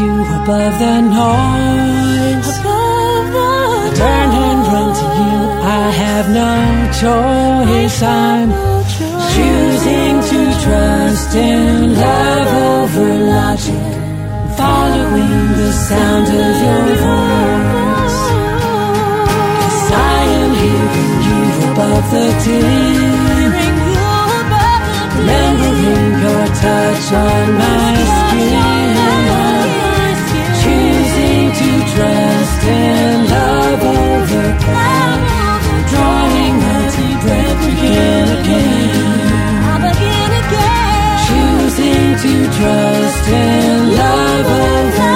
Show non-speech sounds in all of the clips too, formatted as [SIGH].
you above the noise. Above the Turn and run to you. I have no choice. I'm choosing to trust in love over logic. Following the sound of your voice. 'Cause I am hearing you above the din. Remembering your touch on my love over. Drawing a deep breath, begin again. Choosing to trust in love over.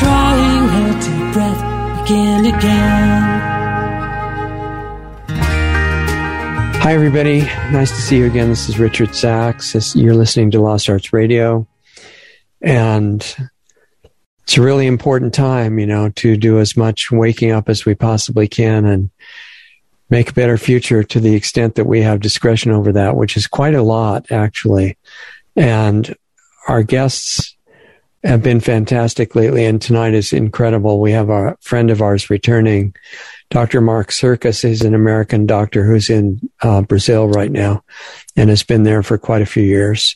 Drawing a deep breath, again. Hi, everybody. Nice to see you again. This is Richard Sacks. You're listening to Lost Arts Radio. And it's a really important time, you know, to do as much waking up as we possibly can and make a better future to the extent that we have discretion over that, which is quite a lot, actually. And our guests have been fantastic lately, and tonight is incredible. We have a friend of ours returning. Dr. Mark Sircus is an American doctor who's in uh, Brazil right now and has been there for quite a few years.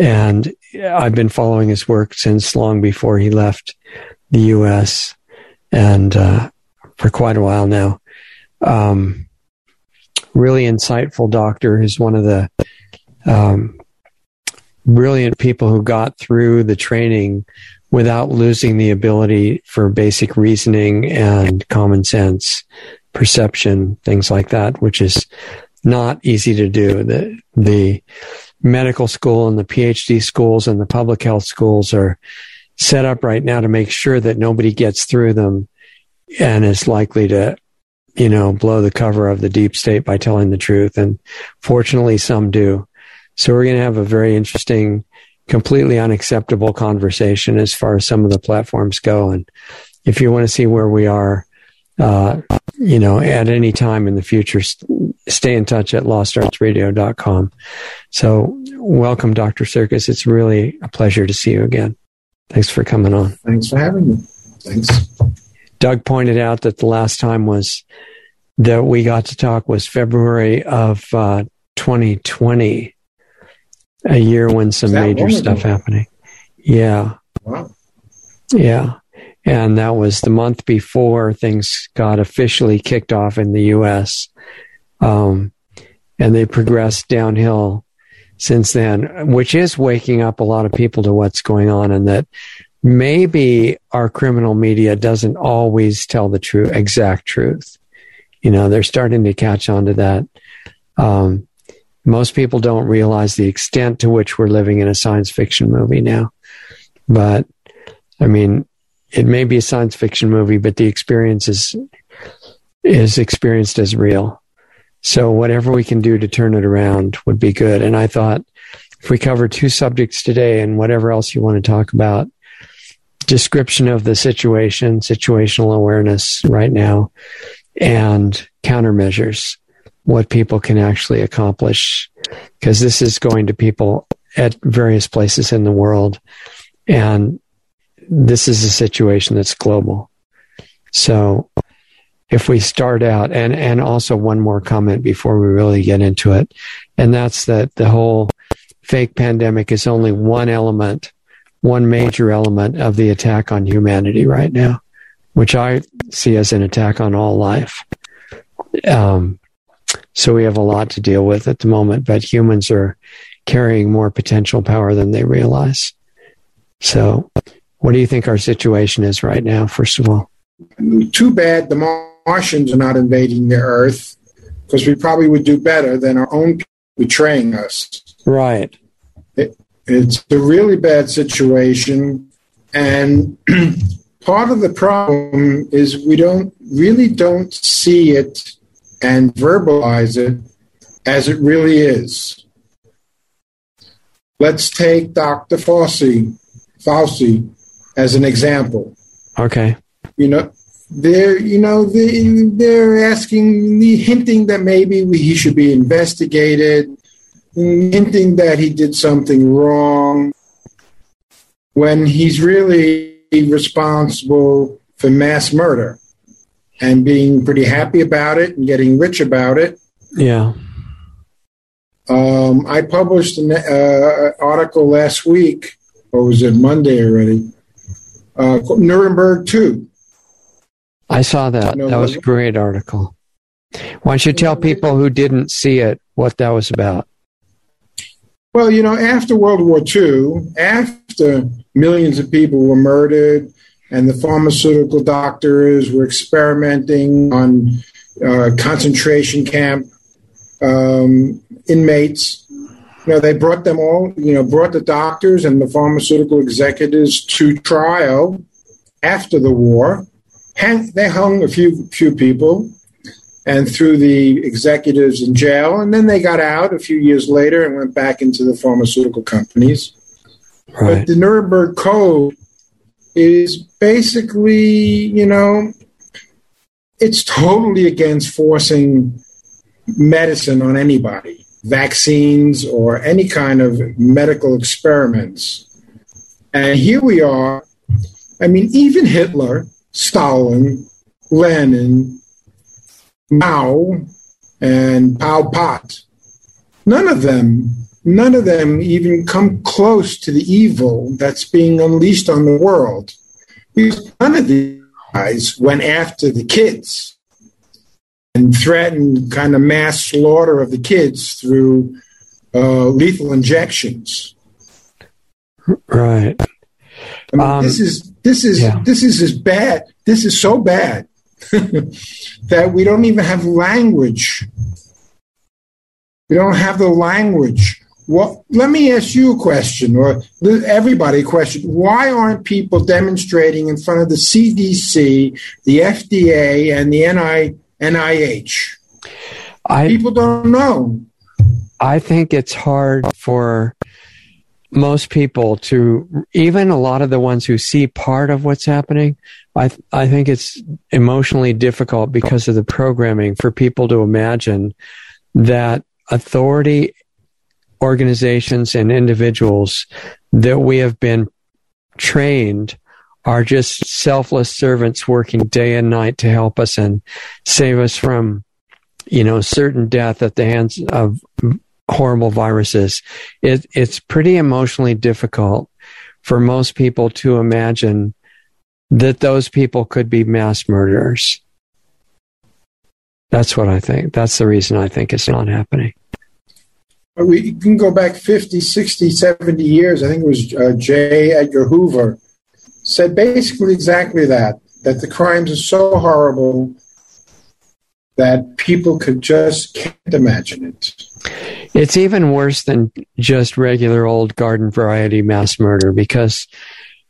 And I've been following his work since long before he left the U.S. and uh, for quite a while now. Um, really insightful doctor who's one of the um, brilliant people who got through the training without losing the ability for basic reasoning and common sense, perception, things like that, which is not easy to do. The, the medical school and the PhD schools and the public health schools are set up right now to make sure that nobody gets through them and is likely to, you know, blow the cover of the deep state by telling the truth. And fortunately, some do. So we're going to have a very interesting completely unacceptable conversation as far as some of the platforms go. And if you want to see where we are, uh, you know, at any time in the future, st- stay in touch at lostartsradio.com. So welcome, Dr. Sircus. It's really a pleasure to see you again. Thanks for coming on. Thanks for having me. Thanks. Doug pointed out that the last time was that we got to talk was February of uh, 2020 a year when some major stuff happening. Yeah, Wow. yeah. And that was the month before things got officially kicked off in the US. Um, and they progressed downhill since then, which is waking up a lot of people to what's going on and that maybe our criminal media doesn't always tell the true, exact truth. You know, they're starting to catch on to that. Um, most people don't realize the extent to which we're living in a science fiction movie now. But I mean, it may be a science fiction movie, but the experience is is experienced as real. So whatever we can do to turn it around would be good. And I thought if we cover two subjects today and whatever else you want to talk about, description of the situation, situational awareness right now, and countermeasures, what people can actually accomplish. Because this is going to people at various places in the world. And this is a situation that's global. So if we start out and, and also one more comment before we really get into it, and that's that the whole fake pandemic is only one element, one major element of the attack on humanity right now, which I see as an attack on all life. Um, so we have a lot to deal with at the moment, but humans are carrying more potential power than they realize. So, what do you think our situation is right now, first of all? Too bad the Martians are not invading the Earth because we probably would do better than our own people betraying us. Right. It's a really bad situation. And [CLEARS THROAT] part of the problem is we don't really don't see it and verbalize it as it really is. Let's take Dr. Fauci, Fauci as an example. Okay. You know, they're you know they, they're asking, hinting that maybe he should be investigated, hinting that he did something wrong. when he's really responsible for mass murder and being pretty happy about it and getting rich about it. Yeah. Um, I published an uh, article last week, or was it Monday already? Uh, Nuremberg 2. I saw that. No, that was a great article. Why don't you tell people who didn't see it what that was about? Well, you know, after World War II, after millions of people were murdered and the pharmaceutical doctors were experimenting on uh, concentration camp um, inmates, you know, they brought them all, you know, brought the doctors and the pharmaceutical executives to trial after the war. Hang, they hung a few few people and threw the executives in jail, and then they got out a few years later and went back into the pharmaceutical companies. Right. But the Nuremberg Code is basically, you know, it's totally against forcing medicine on anybody, vaccines or any kind of medical experiments. And here we are. I mean, even Hitler, Stalin, Lenin, Mao, and Pol Pot, none of them none of them even come close to the evil that's being unleashed on the world. Because none of these guys went after the kids and threatened kind of mass slaughter of the kids through uh, lethal injections. Right. I mean, Um, this is this is yeah. this is as bad. This is so bad [LAUGHS] that we don't even have language. We don't have the language. Well, let me ask you a question, or everybody a question. Why aren't people demonstrating in front of the CDC, the FDA, and the NI, NIH? I People don't know. I think it's hard for most people to even a lot of the ones who see part of what's happening I th- I think it's emotionally difficult because of the programming for people to imagine that authority organizations and individuals that we have been trained are just selfless servants working day and night to help us and save us from you know certain death at the hands of horrible viruses it, it's pretty emotionally difficult for most people to imagine that those people could be mass murderers that's what i think that's the reason i think it's not happening We can go back 50, 60, 70 years. I think it was uh, J. Edgar Hoover said basically exactly that, that the crimes are so horrible that people could just can't imagine it. It's even worse than just regular old garden variety mass murder because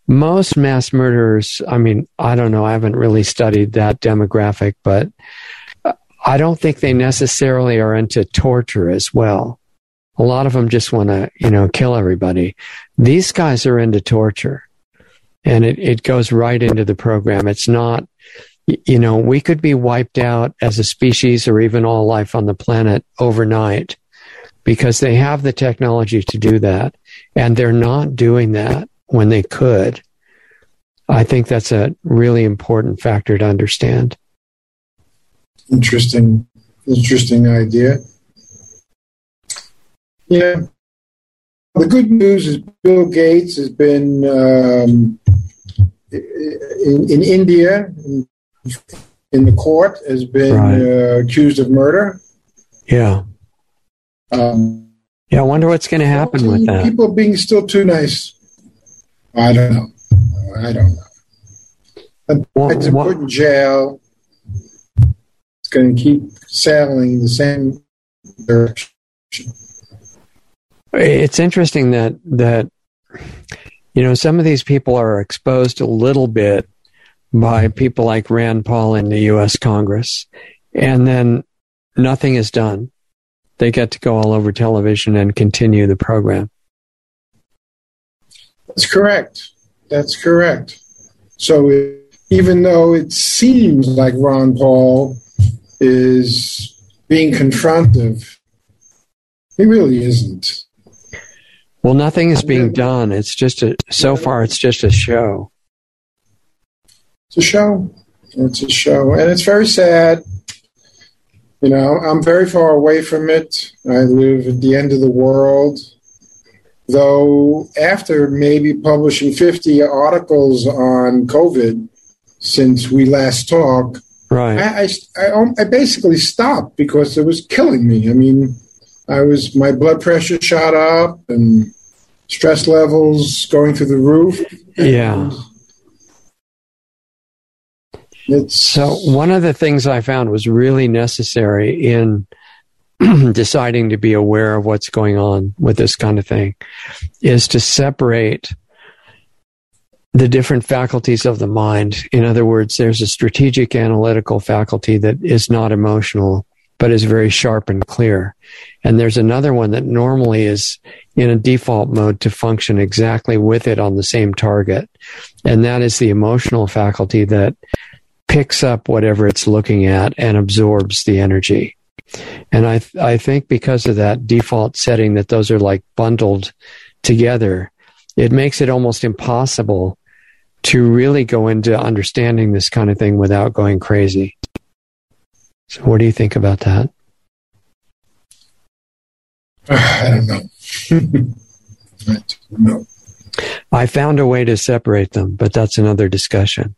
most mass murderers, I mean, I don't know, I haven't really studied that demographic, but I don't think they necessarily are into torture as well. A lot of them just want to, you know, kill everybody. These guys are into torture and it, it goes right into the program. It's not, you know, we could be wiped out as a species or even all life on the planet overnight because they have the technology to do that and they're not doing that when they could. I think that's a really important factor to understand. Interesting, interesting idea. Yeah. The good news is Bill Gates has been um, in, in India in, the court has been Right. uh, accused of murder. Yeah. Um, Yeah. I wonder what's going to happen with that. People being still too nice. I don't know. I don't know. Well, It's what- put in jail. It's going to keep sailing the same direction. It's interesting that that you know some of these people are exposed a little bit by people like Rand Paul in the U.S. Congress, and then nothing is done. They get to go all over television and continue the program. That's correct. That's correct. So even though it seems like Ron Paul is being confrontive, he really isn't. Well, nothing is being done. It's just a, so far, it's just a show. It's a show. It's a show. And it's very sad. You know, I'm very far away from it. I live at the end of the world. Though, after maybe publishing 50 articles on COVID since we last talked, Right. I, I, I, I basically stopped because it was killing me. I mean, I was my blood pressure shot up and stress levels going through the roof. Yeah. It's So one of the things I found was really necessary in [CLEARS THROAT] deciding to be aware of what's going on with this kind of thing is to separate the different faculties of the mind. In other words, there's a strategic analytical faculty that is not emotional, but is very sharp and clear. And there's another one that normally is in a default mode to function exactly with it on the same target. And that is the emotional faculty that picks up whatever it's looking at and absorbs the energy. And I, th- I think because of that default setting that those are like bundled together, it makes it almost impossible to really go into understanding this kind of thing without going crazy. So, what do you think about that? [SIGHS] I don't know. [LAUGHS] I don't know. I found a way to separate them, but that's another discussion.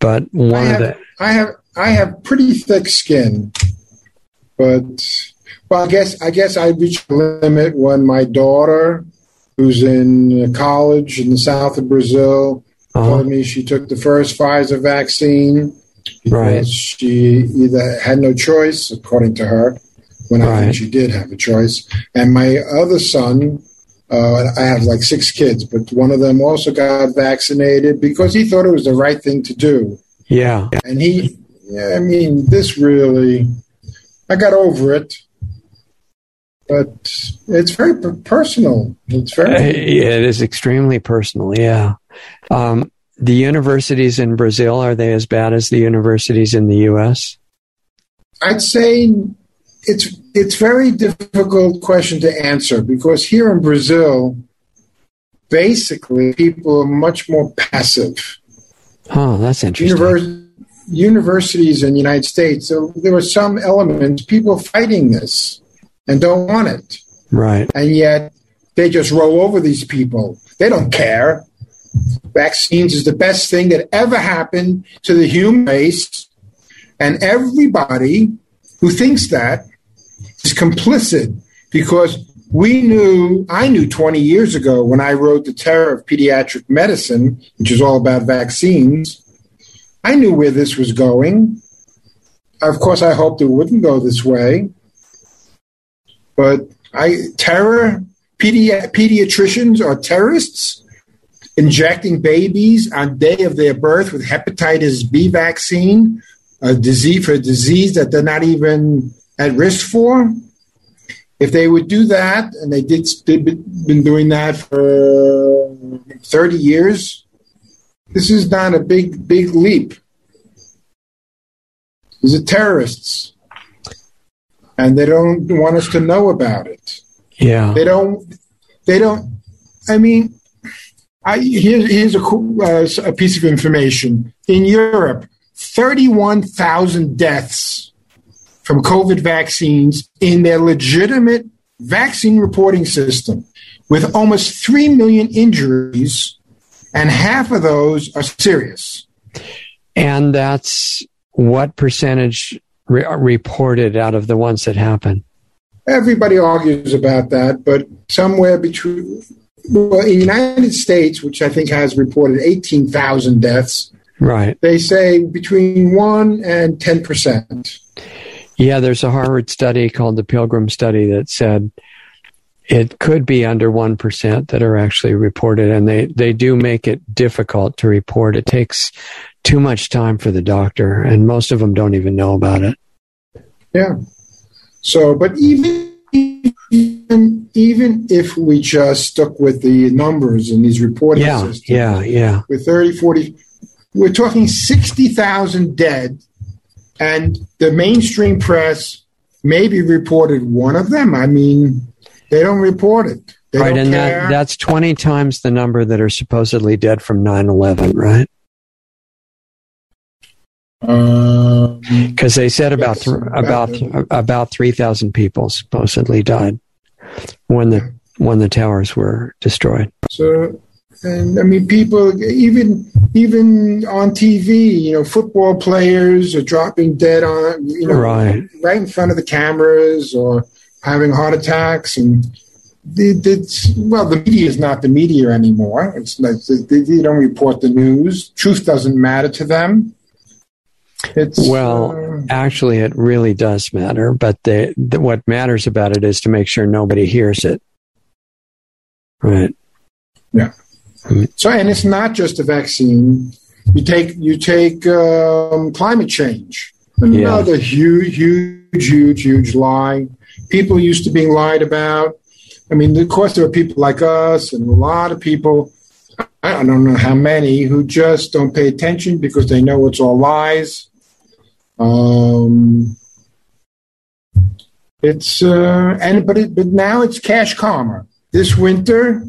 But I one of have, the I have I have pretty thick skin, but well, I guess I guess I reached a limit when my daughter, who's in college in the south of Brazil, uh, told me she took the first Pfizer vaccine Right. she either had no choice, according to her, when I think she did have a choice. And my other son, uh, I have like six kids, but one of them also got vaccinated because he thought it was the right thing to do. yeah, And he, yeah, I mean, this really, I got over it. But it's very personal. It's very. Yeah it is extremely personal. Yeah. Um, the universities in Brazil are they as bad as the universities in the U.S.? I'd say it's it's very difficult question to answer because here in Brazil, basically people are much more passive. Oh, that's interesting. Univers- universities in the United States, so there were some elements people fighting this and don't want it, Right. and yet they just roll over these people. They don't care. Vaccines is the best thing that ever happened to the human race, and everybody who thinks that is complicit because we knew, I knew 20 years ago when I wrote The Terror of Pediatric Medicine, which is all about vaccines, I knew where this was going. Of course, I hoped it wouldn't go this way. But I, terror, pedi- pediatricians are terrorists injecting babies on day of their birth with hepatitis B vaccine, a disease for a disease that they're not even at risk for. If they would do that, and they did, they've been doing that for 30 years, this is not a big, big leap. These are terrorists. And they don't want us to know about it. Yeah. They don't, they don't, I mean, I, here, here's a, cool, uh, a piece of information. In Europe, 31,000 deaths from COVID vaccines in their legitimate vaccine reporting system, with almost 3 million injuries, and half of those are serious. And that's what percentage re- reported out of the ones that happen? Everybody argues about that, but somewhere between, well, in the United States, which I think has reported 18,000 deaths, Right. they say between 1 and 10%. Yeah, there's a Harvard study called the Pilgrim Study that said it could be under 1% that are actually reported, and they, they do make it difficult to report. It takes too much time for the doctor, and most of them don't even know about it. Yeah. So, but even even, even if we just stuck with the numbers in these reporting Yeah, systems, yeah, yeah. with 30, 40, we're talking 60,000 dead, and the mainstream press maybe reported one of them. I mean, they don't report it. They right, and that, that's 20 times the number that are supposedly dead from 9 11, right? Um, Because they said about th- about about about 3,000 people supposedly died when the when the towers were destroyed. So, and I mean, people even even on TV, you know, football players are dropping dead on you know Right. right in front of the cameras or having heart attacks and. The, the, well, the media is not the media anymore. It's like they don't report the news. Truth doesn't matter to them. It's Well, uh, Actually, it really does matter, but the, the, what matters about it is to make sure nobody hears it. Right. Yeah. So, and it's not just a vaccine. You take you take um, climate change. Another huge, huge, huge, huge lie. People used to being lied about. I mean, of course, there are people like us and a lot of people. I don't know how many who just don't pay attention because they know it's all lies. Um, it's uh, and but it, but now it's cash karma. This winter,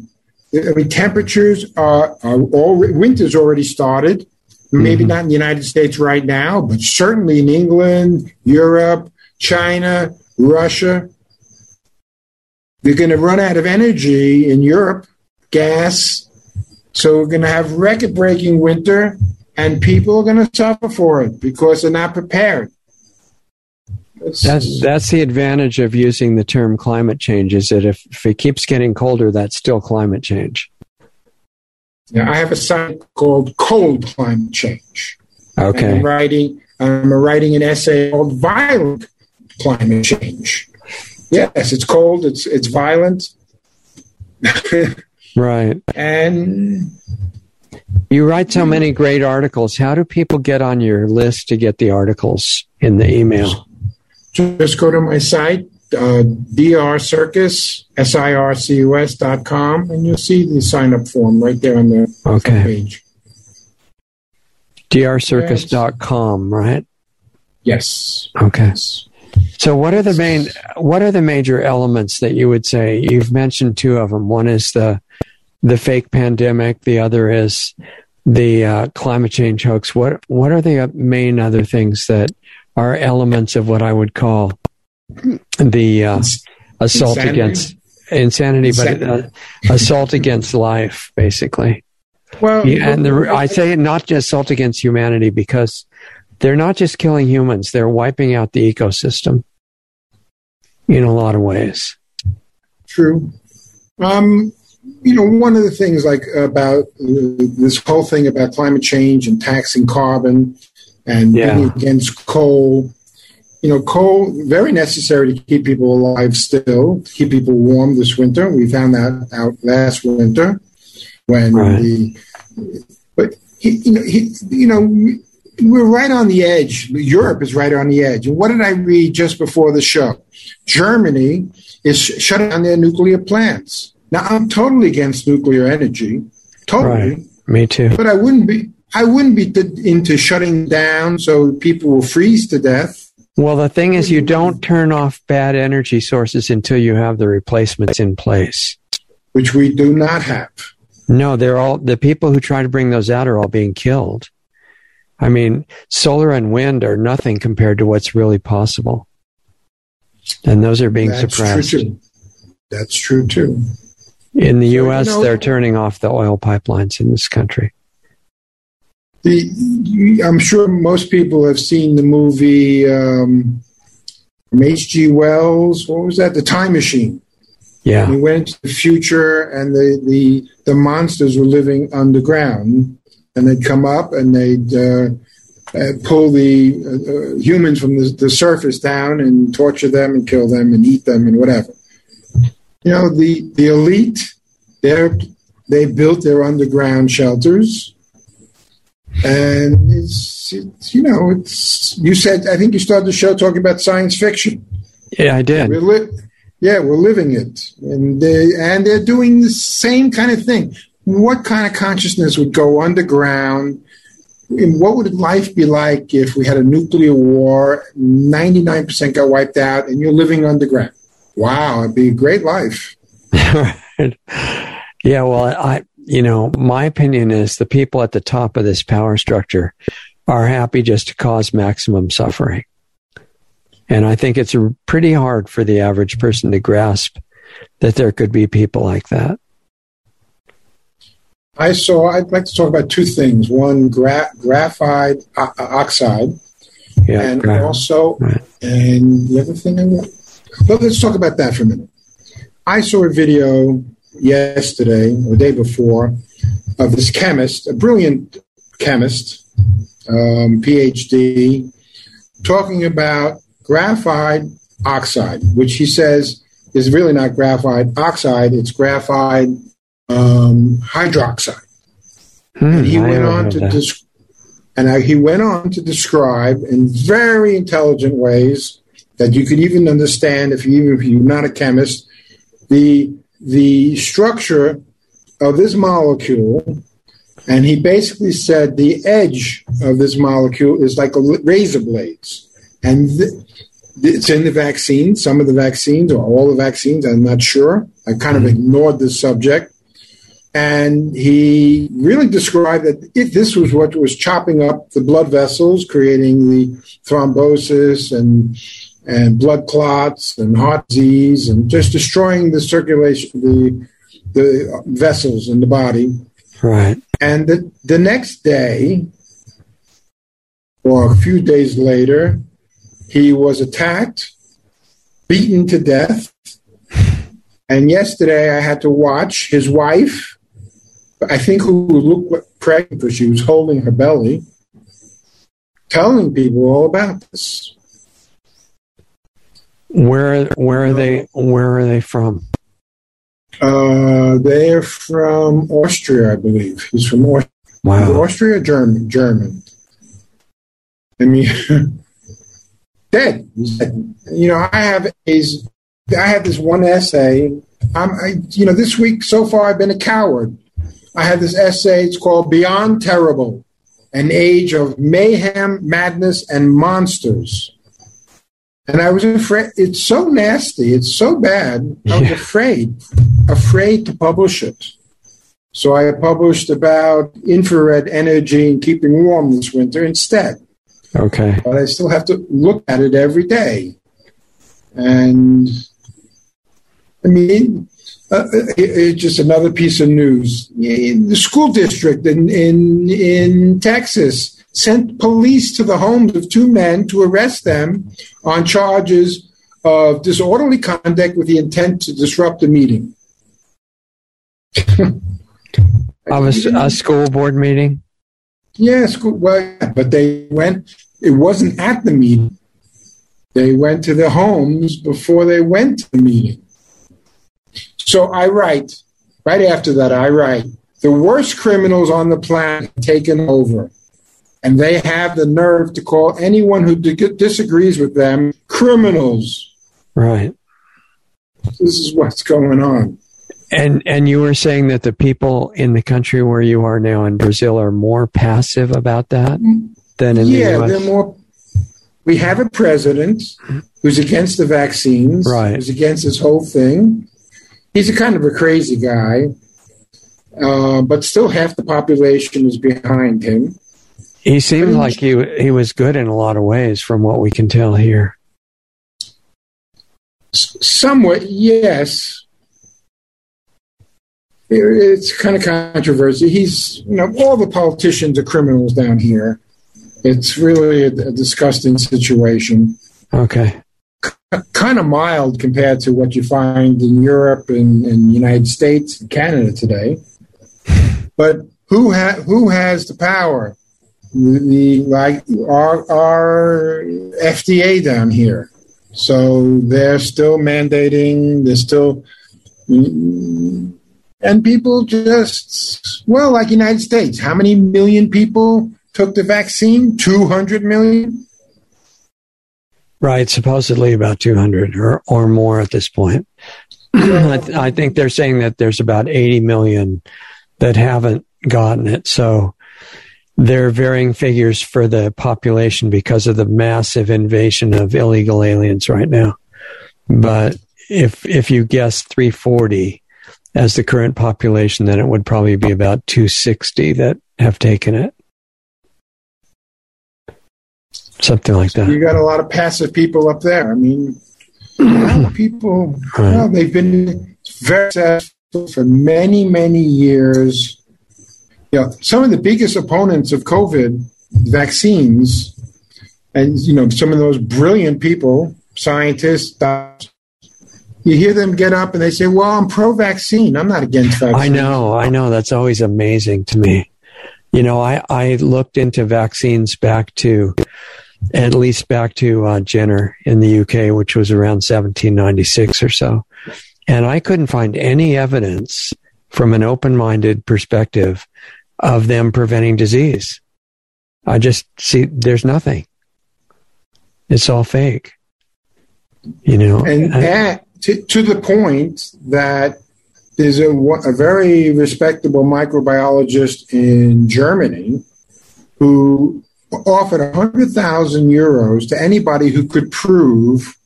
I mean, temperatures are, are all winter's already started. Maybe Mhm. not in the United States right now, but certainly in England, Europe, China, Russia. They're going to run out of energy in Europe, gas. So we're going to have record breaking winter, and people are going to suffer for it because they're not prepared. It's- That's that's the advantage of using the term climate change is that if, if it keeps getting colder, that's still climate change. Yeah, I have a site called Cold Climate Change. And Okay. I'm writing. I'm writing an essay called Violent Climate Change. Yes, it's cold. It's it's violent, [LAUGHS] Right. and You write so many great articles. How do people get on your list to get the articles in the email? just go to my site, uh, drsircus, S-I-R-C-U-S dot com, and you'll see the sign up form right there on the Okay. page. drsircus.com, right? Yes. Okay. So what are the main what are the major elements that you would say? You've mentioned two of them. One is the the fake pandemic, the other is the uh, climate change hoax. What what are the main other things that are elements of what I would call the uh, assault Insanity? against insanity, but uh, assault against life, basically. Well, Yeah, and the, I say not just assault against humanity because they're not just killing humans; they're wiping out the ecosystem in a lot of ways. True. Um, you know, one of the things like about uh, this whole thing about climate change and taxing carbon and Yeah. being against coal. You know, coal very necessary to keep people alive still, to keep people warm this winter. We found that out last winter when Right. the. But he, you know, he, you know, we're right on the edge. Europe is right on the edge. And what did I read just before the show? Germany is shutting down their nuclear plants. Now, I'm totally against nuclear energy, totally. Right. Me too. But I wouldn't be. I wouldn't be into shutting down so people will freeze to death. Well, the thing is, you don't turn off bad energy sources until you have the replacements in place. which we do not have. No, they're all the people who try to bring those out are all being killed. I mean, solar and wind are nothing compared to what's really possible. And those are being That's suppressed. true. That's true too. In the So, you US, know- they're turning off the oil pipelines in this country. The, I'm sure most people have seen the movie um, from H.G. Wells. What was that? The Time Machine. Yeah. We went into the future, and the, the, the monsters were living underground, and they'd come up and they'd uh, uh, pull the uh, uh, humans from the, the surface down and torture them and kill them and eat them and whatever. You know, the, the elite, they're, they built their underground shelters. And it's, it's, you know, it's, you said, I think you started the show talking about science fiction. Yeah, I did. We're li- yeah, we're living it, and they and they're doing the same kind of thing. What kind of consciousness would go underground? And what would life be like if we had a nuclear war? Ninety nine percent got wiped out, and you're living underground. Wow, it'd be a great life. right. [LAUGHS] Yeah, well, I, you know, my opinion is the people at the top of this power structure are happy just to cause maximum suffering. And I think it's pretty hard for the average person to grasp that there could be people like that. I saw, I'd like to talk about two things. One, gra- graphite o- oxide, yeah, and gra- also, right. and the other thing I want, well, let's talk about that for a minute. I saw a video yesterday or the day before of this chemist, a brilliant chemist, um, PhD, talking about graphite oxide, which he says is really not graphite oxide, it's graphite um, hydroxide. Hmm, and he I went on to des- and I, he went on to describe in very intelligent ways that you could even understand if you even if you're not a chemist the the structure of this molecule. And he basically said the edge of this molecule is like a razor blades. And th- it's in the vaccine. Some of the vaccines or all the vaccines i'm not sure. I kind of hmm. ignored this subject. And he really described that if this was what was chopping up the blood vessels, creating the thrombosis and and blood clots and heart disease, and just destroying the circulation, the the vessels in the body. Right. And the, the next day, or a few days later, he was attacked, beaten to death. And yesterday I had to watch his wife I think who looked pregnant because she was holding her belly, telling people all about this. Where where are they where are they from? Uh, they're from Austria, I believe. He's from Austria. Wow. Austria, German, German. I mean, [LAUGHS] dead. You know, I have is I have this one essay. I'm, I, you know, this week so far I've been a coward. I had this essay. It's called Beyond Terrible An Age of Mayhem, Madness, and Monsters. And I was afraid. It's so nasty. It's so bad. I was yeah. afraid, afraid to publish it. So I published about infrared energy and keeping warm this winter instead. Okay. But I still have to look at it every day. And I mean, uh, uh just another piece of news. The school district in, in, in Texas sent police to the homes of two men to arrest them on charges of disorderly conduct with the intent to disrupt a meeting. of a, a, school board meeting? Yeah, well, but they went, it wasn't at the meeting. They went to the homes before they went to the meeting. So I write, right after that, I write, the worst criminals on the planet have taken over. And they have the nerve to call anyone who disagrees with them criminals. Right. This is what's going on. And and you were saying that the people in the country where you are now in Brazil are more passive about that than in yeah, the US? Yeah, they're more. We have a president who's against the vaccines, right. who's against this whole thing he's a kind of a crazy guy, uh, but still half the population is behind him. He seemed like he he was good in a lot of ways, from what we can tell here. Somewhat, yes. It's kind of controversy. He's, you know, all the politicians are criminals down here. It's really a, a disgusting situation. Okay kind of mild compared to what you find in Europe and, and the United States and Canada today. But who ha- who has the power? The, the like our, our FDA down here. So they're still mandating. They're still, mm, and people just well, like United States. How many million people took the vaccine? Two hundred million. Right, supposedly about 200 or, or more at this point. [CLEARS THROAT] I, th- I, think they're saying that there's about 80 million that haven't gotten it. So there are varying figures for the population because of the massive invasion of illegal aliens right now. But if if you guess 340, as the current population, then it would probably be about 260 that have taken it. Something like that. You got a lot of passive people up there. I mean, people, right. well, they've been very successful for many, many years. Know, some of the biggest opponents of COVID vaccines, and you know, some of those brilliant people, scientists, doctors, you hear them get up and they say, "Well, I'm pro-vaccine. I'm not against vaccine." I know, I know. That's always amazing to me. You know, I I looked into vaccines back to at least back to uh, Jenner in the UK, which was around 1796 or so, and I couldn't find any evidence from an open-minded perspective of them preventing disease. I just see there's nothing. It's all fake. You know, and that to, to the point that there's a, a very respectable microbiologist in Germany who offered 100,000 euros to anybody who could prove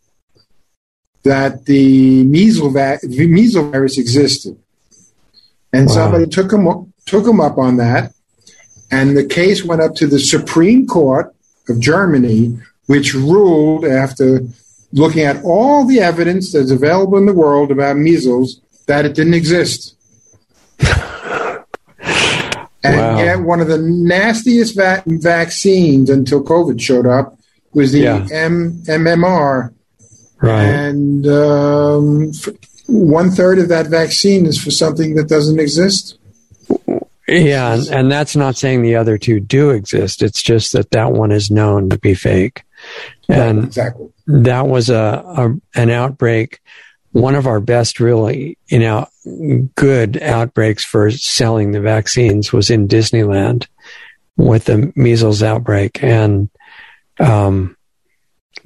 that the measles, va- the measles virus existed. And wow. somebody took him, took him up on that. And the case went up to the Supreme Court of Germany, which ruled after looking at all the evidence that's available in the world about measles that it didn't exist. and wow. yet, one of the nastiest va- vaccines until COVID showed up was the yeah. M- MMR. Right. And um, one third of that vaccine is for something that doesn't exist. Yeah, and, and that's not saying the other two do exist. It's just that that one is known to be fake. And right, exactly. that was a, a an outbreak, one of our best really, you know, good outbreaks for selling the vaccines was in Disneyland with the measles outbreak. And um,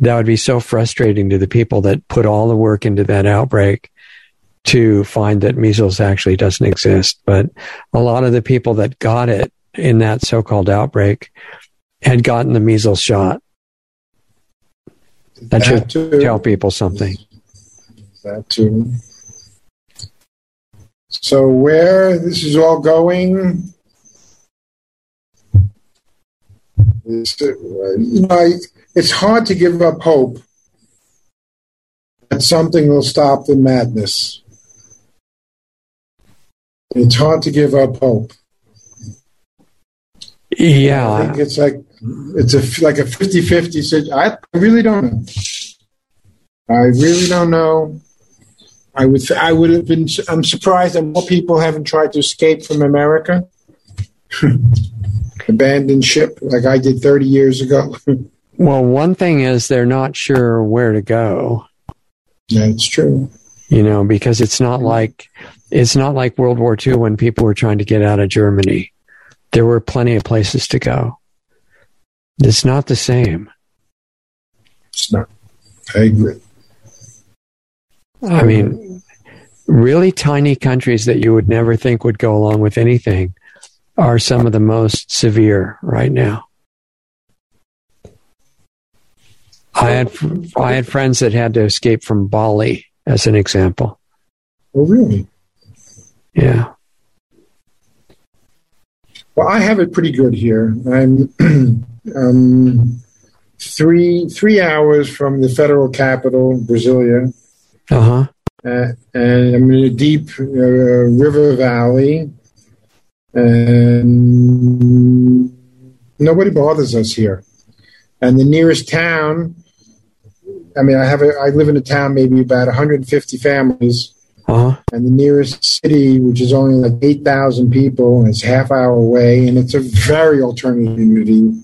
that would be so frustrating to the people that put all the work into that outbreak to find that measles actually doesn't exist. But a lot of the people that got it in that so-called outbreak had gotten the measles shot. That, that should too. tell people something. That too. So where this is all going, it's, you know, it's hard to give up hope that something will stop the madness. It's hard to give up hope. Yeah. I think it's like it's a like a 50-50 situation. I really don't know. I really don't know. I would I would have been I'm surprised that more people haven't tried to escape from America. [LAUGHS] Abandoned ship like I did 30 years ago. [LAUGHS] well, one thing is they're not sure where to go. That's true. You know, because it's not like it's not like World War II when people were trying to get out of Germany. There were plenty of places to go. It's not the same. It's not. I agree. I mean, really tiny countries that you would never think would go along with anything are some of the most severe right now. I had I had friends that had to escape from Bali as an example. Oh, really? Yeah. Well, I have it pretty good here. I'm [CLEARS THROAT] um, three three hours from the federal capital, Brasilia. Uh-huh. Uh, and I'm in a deep uh, river valley, and nobody bothers us here. And the nearest town, I mean, I have a, I live in a town maybe about 150 families, uh-huh. and the nearest city, which is only like 8,000 people, is half hour away, and it's a very alternative community.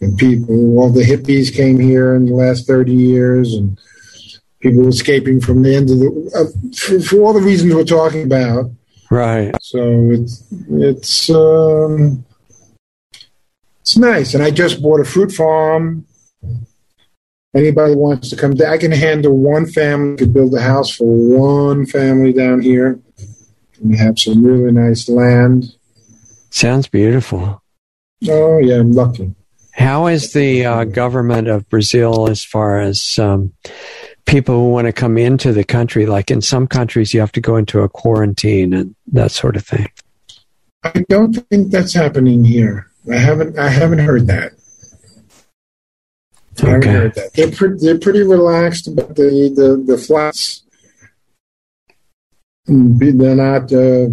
And people, all the hippies came here in the last 30 years, and people escaping from the end of the uh, for, for, all the reasons we're talking about. Right. So it's it's um, it's nice, and I just bought a fruit farm. Anybody wants to come, I can handle one family. Could build a house for one family down here. We have some really nice land. Sounds beautiful. Oh yeah, I'm lucky. How is the uh, government of Brazil as far as um, people who want to come into the country. Like in some countries, you have to go into a quarantine and that sort of thing. I don't think that's happening here. I haven't. I haven't heard that. I haven't Okay. They're pretty. They're pretty relaxed about the the the flights. Mm, They're not. Uh,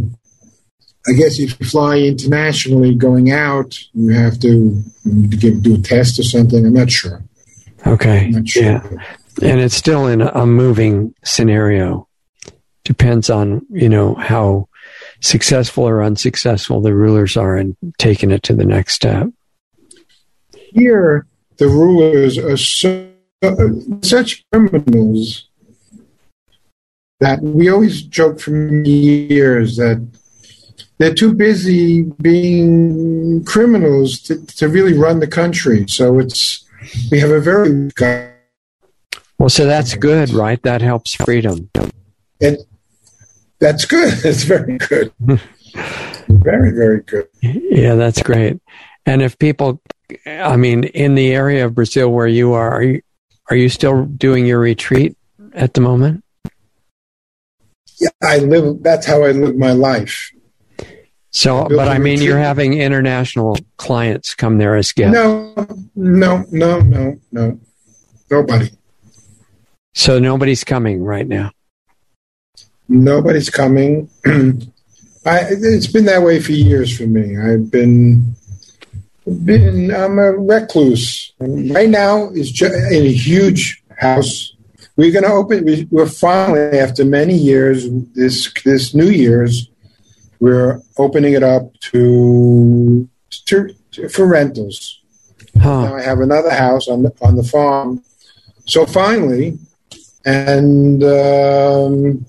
I guess if you fly internationally, going out, you have to give, do a test or something. I'm not sure. Okay. Not sure. Yeah. And it's still in a moving scenario. Depends on, you know, how successful or unsuccessful the rulers are in taking it to the next step. here the rulers are so, such criminals that we always joke for years that they're too busy being criminals to, to really run the country. So it's we have a very Well, so that's good, right? That helps freedom. and that's good. [LAUGHS] It's very good. [LAUGHS] very very good. Yeah, that's great. And if people, I mean, in the area of Brazil where you are, are you, are you still doing your retreat at the moment? Yeah, I live. That's how I live my life. So, but I mean, you're having international clients come there as guests. No, no, no, no, no. Nobody. So nobody's coming right now. Nobody's coming. [CLEARS THROAT] I, it's been that way for years for me. I've been, been I'm a recluse. Right now is ju- in a huge house. We're going to open. We, we're finally, after many years, this this New Year's, we're opening it up to, to, to for rentals. Huh. Now I have another house on the on the farm. So finally, and um,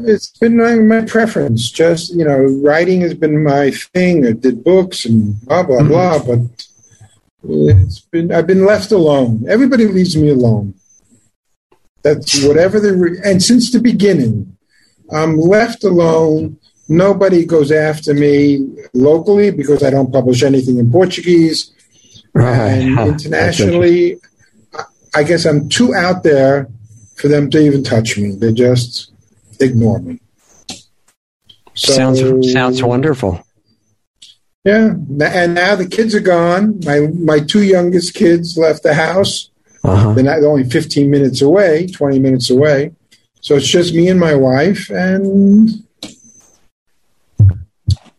it's been my, my preference. Just you know, writing has been my thing. I did books and blah blah Mhm. blah, but it's been I've been left alone. Everybody leaves me alone. That's whatever the re- and since the beginning, I'm left alone. Nobody goes after me locally because I don't publish anything in Portuguese. Right. And Huh. [LAUGHS] internationally, I guess I'm too out there for them to even touch me. They just ignore me. So- sounds sounds wonderful. Yeah, and now the kids are gone. My my two youngest kids left the house. Uh-huh. They're not only 15 minutes away, 20 minutes away. So it's just me and my wife, and,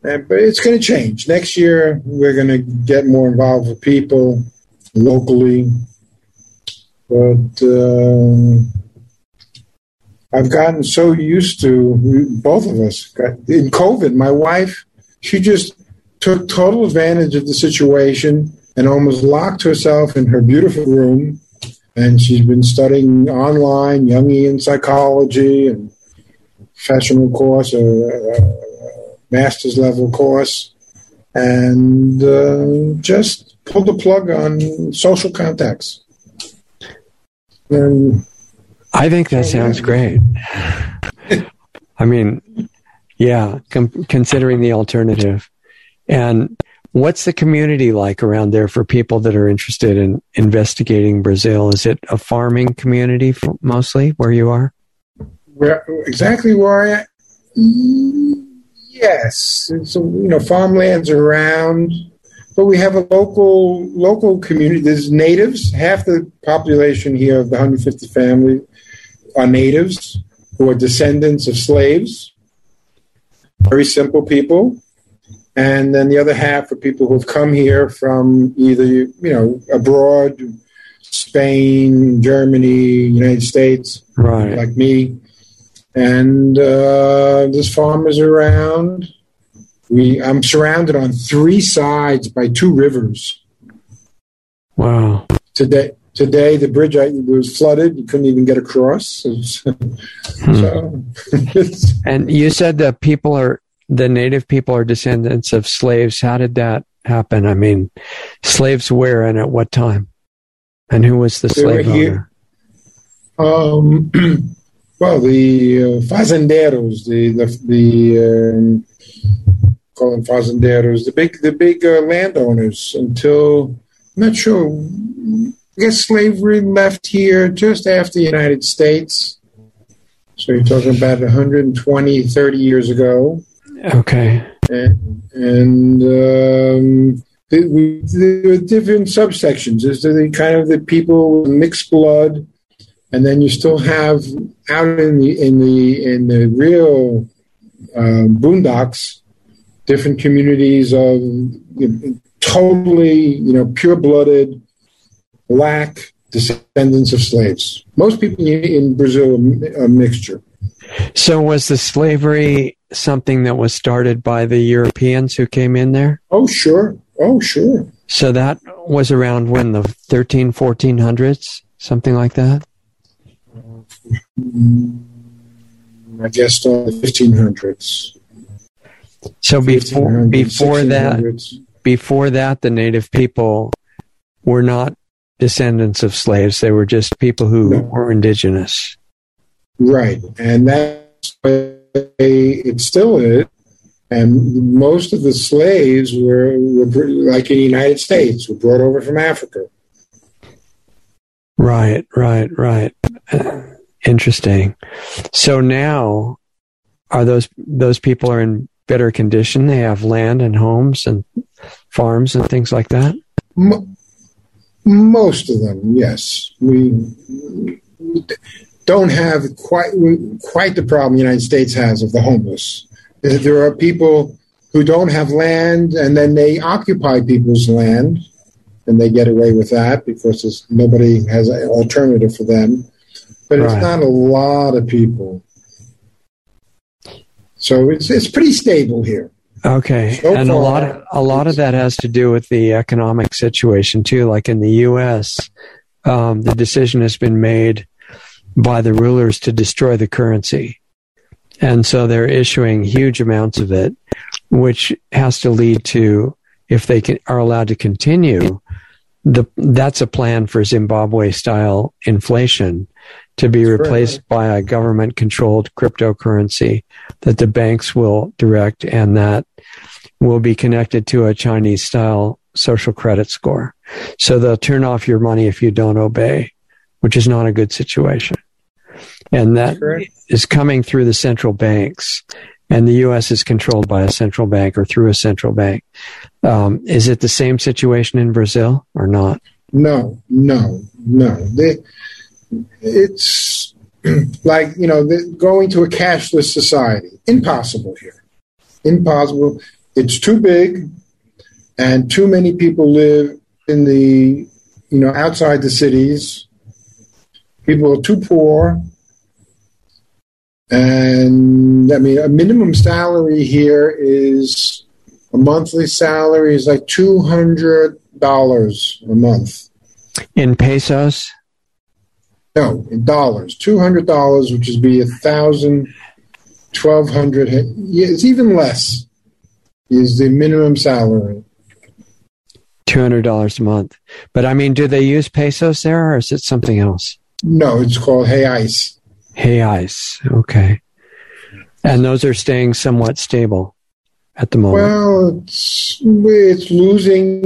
and but it's going to change next year. We're going to get more involved with people locally, but um, I've gotten so used to both of us. In COVID, my wife she just took total advantage of the situation and almost locked herself in her beautiful room and she's been studying online Jungian psychology and professional course, a, a master's level course, and uh, just pulled the plug on social contacts. And I think that sounds great. I mean, yeah, com- considering the alternative. And what's the community like around there for people that are interested in investigating Brazil? Is it a farming community mostly where you are? where exactly where I am? Yes, so you know, farmlands around, but we have a local local community. There's natives. Half the population here of the 150 family are natives who are descendants of slaves. Very simple people. And then the other half are people who've come here from either, you know, abroad, Spain, Germany, United States, Right. like me. And uh, there's farmers around. We I'm surrounded on three sides by two rivers. Wow. Today, today the bridge I, was flooded. You couldn't even get across. [LAUGHS] So, it's, [LAUGHS] And you said that people are, the native people are descendants of slaves. How did that happen? I mean, slaves where and at what time? And who was the They slave here. owner? um, [CLEARS THROAT] well, the uh, fazendeiros, the the, the um, call them fazendeiros, the big the big uh, landowners. Until I'm not sure I guess slavery left here just after the United States. So you're talking about 120, 30 years ago. Okay. And, and um, there were different subsections. There's the kind of the people with mixed blood, and then you still have out in the in the in the real uh, boondocks, different communities of you know, totally you know pure blooded black descendants of slaves. Most people in Brazil are a mixture. So was the slavery something that was started by the Europeans who came in there? Oh, sure. Oh, sure. So that was around when the 13, 1400s, something like that? Mm-hmm. I guess uh, the 1500s. So before before that before that the native people were not descendants of slaves. They were just people who no. were indigenous. Right. And that's it still is. And most of the slaves were, were like in the United States, were brought over from Africa. Right, right, right. interesting. So now, are those those people are in better condition? They have land and homes and farms and things like that. Most of them, yes. We don't have quite quite the problem the United States has of the homeless. There are people who don't have land, and then they occupy people's land, and they get away with that because nobody has an alternative for them. But right. it's not a lot of people, so it's it's pretty stable here. Okay, so and far, a lot of a lot of that has to do with the economic situation too. Like in the U.S., um, the decision has been made by the rulers to destroy the currency, and so they're issuing huge amounts of it, which has to lead to, if they can, are allowed to continue, the that's a plan for Zimbabwe style inflation to be replaced by a government controlled cryptocurrency that the banks will direct and that will be connected to a Chinese style social credit score. So they'll turn off your money if you don't obey, which is not a good situation. And that is coming through the central banks. And the U.S. is controlled by a central bank or through a central bank. Um, is it the same situation in Brazil or not? No, no, no. They, it's [CLEARS THROAT] like you know going to a cashless society. Impossible here. Impossible. It's too big and too many people live in the you know outside the cities. People are too poor. And i mean a minimum salary here is a monthly salary is like $200 a month. In pesos no, in dollars. Two hundred dollars, which would be a thousand, twelve hundred. Yeah, it's even less. Is the minimum salary. Two hundred dollars a month. But I mean, do they use pesos there, or is it something else? No, it's called reais. Hey ice. Okay. And those are staying somewhat stable at the moment. Well, it's, it's losing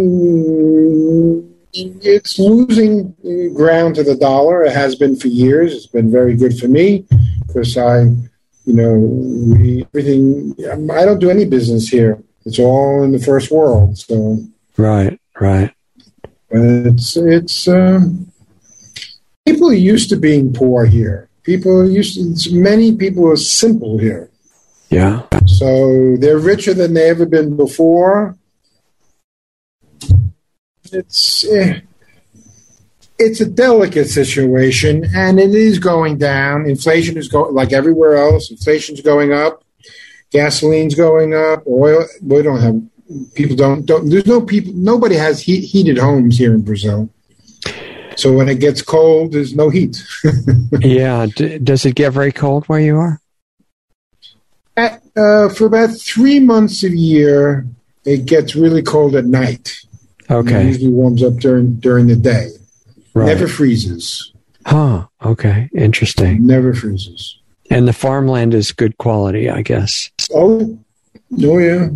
it's losing ground to the dollar. It has been for years. It's been very good for me because I, you know, we, everything. I don't do any business here. It's all in the first world. So right, right. But it's it's um, people are used to being poor here. People are used to many people are simple here. Yeah. So they're richer than they ever been before it's eh, it's a delicate situation, and it is going down. Inflation is going like everywhere else. Inflation's going up. Gasoline's going up. Oil. We don't have people. Don't don't. There's no people. Nobody has heat, heated homes here in Brazil. So when it gets cold, there's no heat. [LAUGHS] yeah. D- does it get very cold where you are? At, uh, for about three months a year, it gets really cold at night. Okay. It usually warms up during during the day. Right. Never freezes. Huh. Okay. Interesting. Never freezes. And the farmland is good quality, I guess. Oh, oh yeah.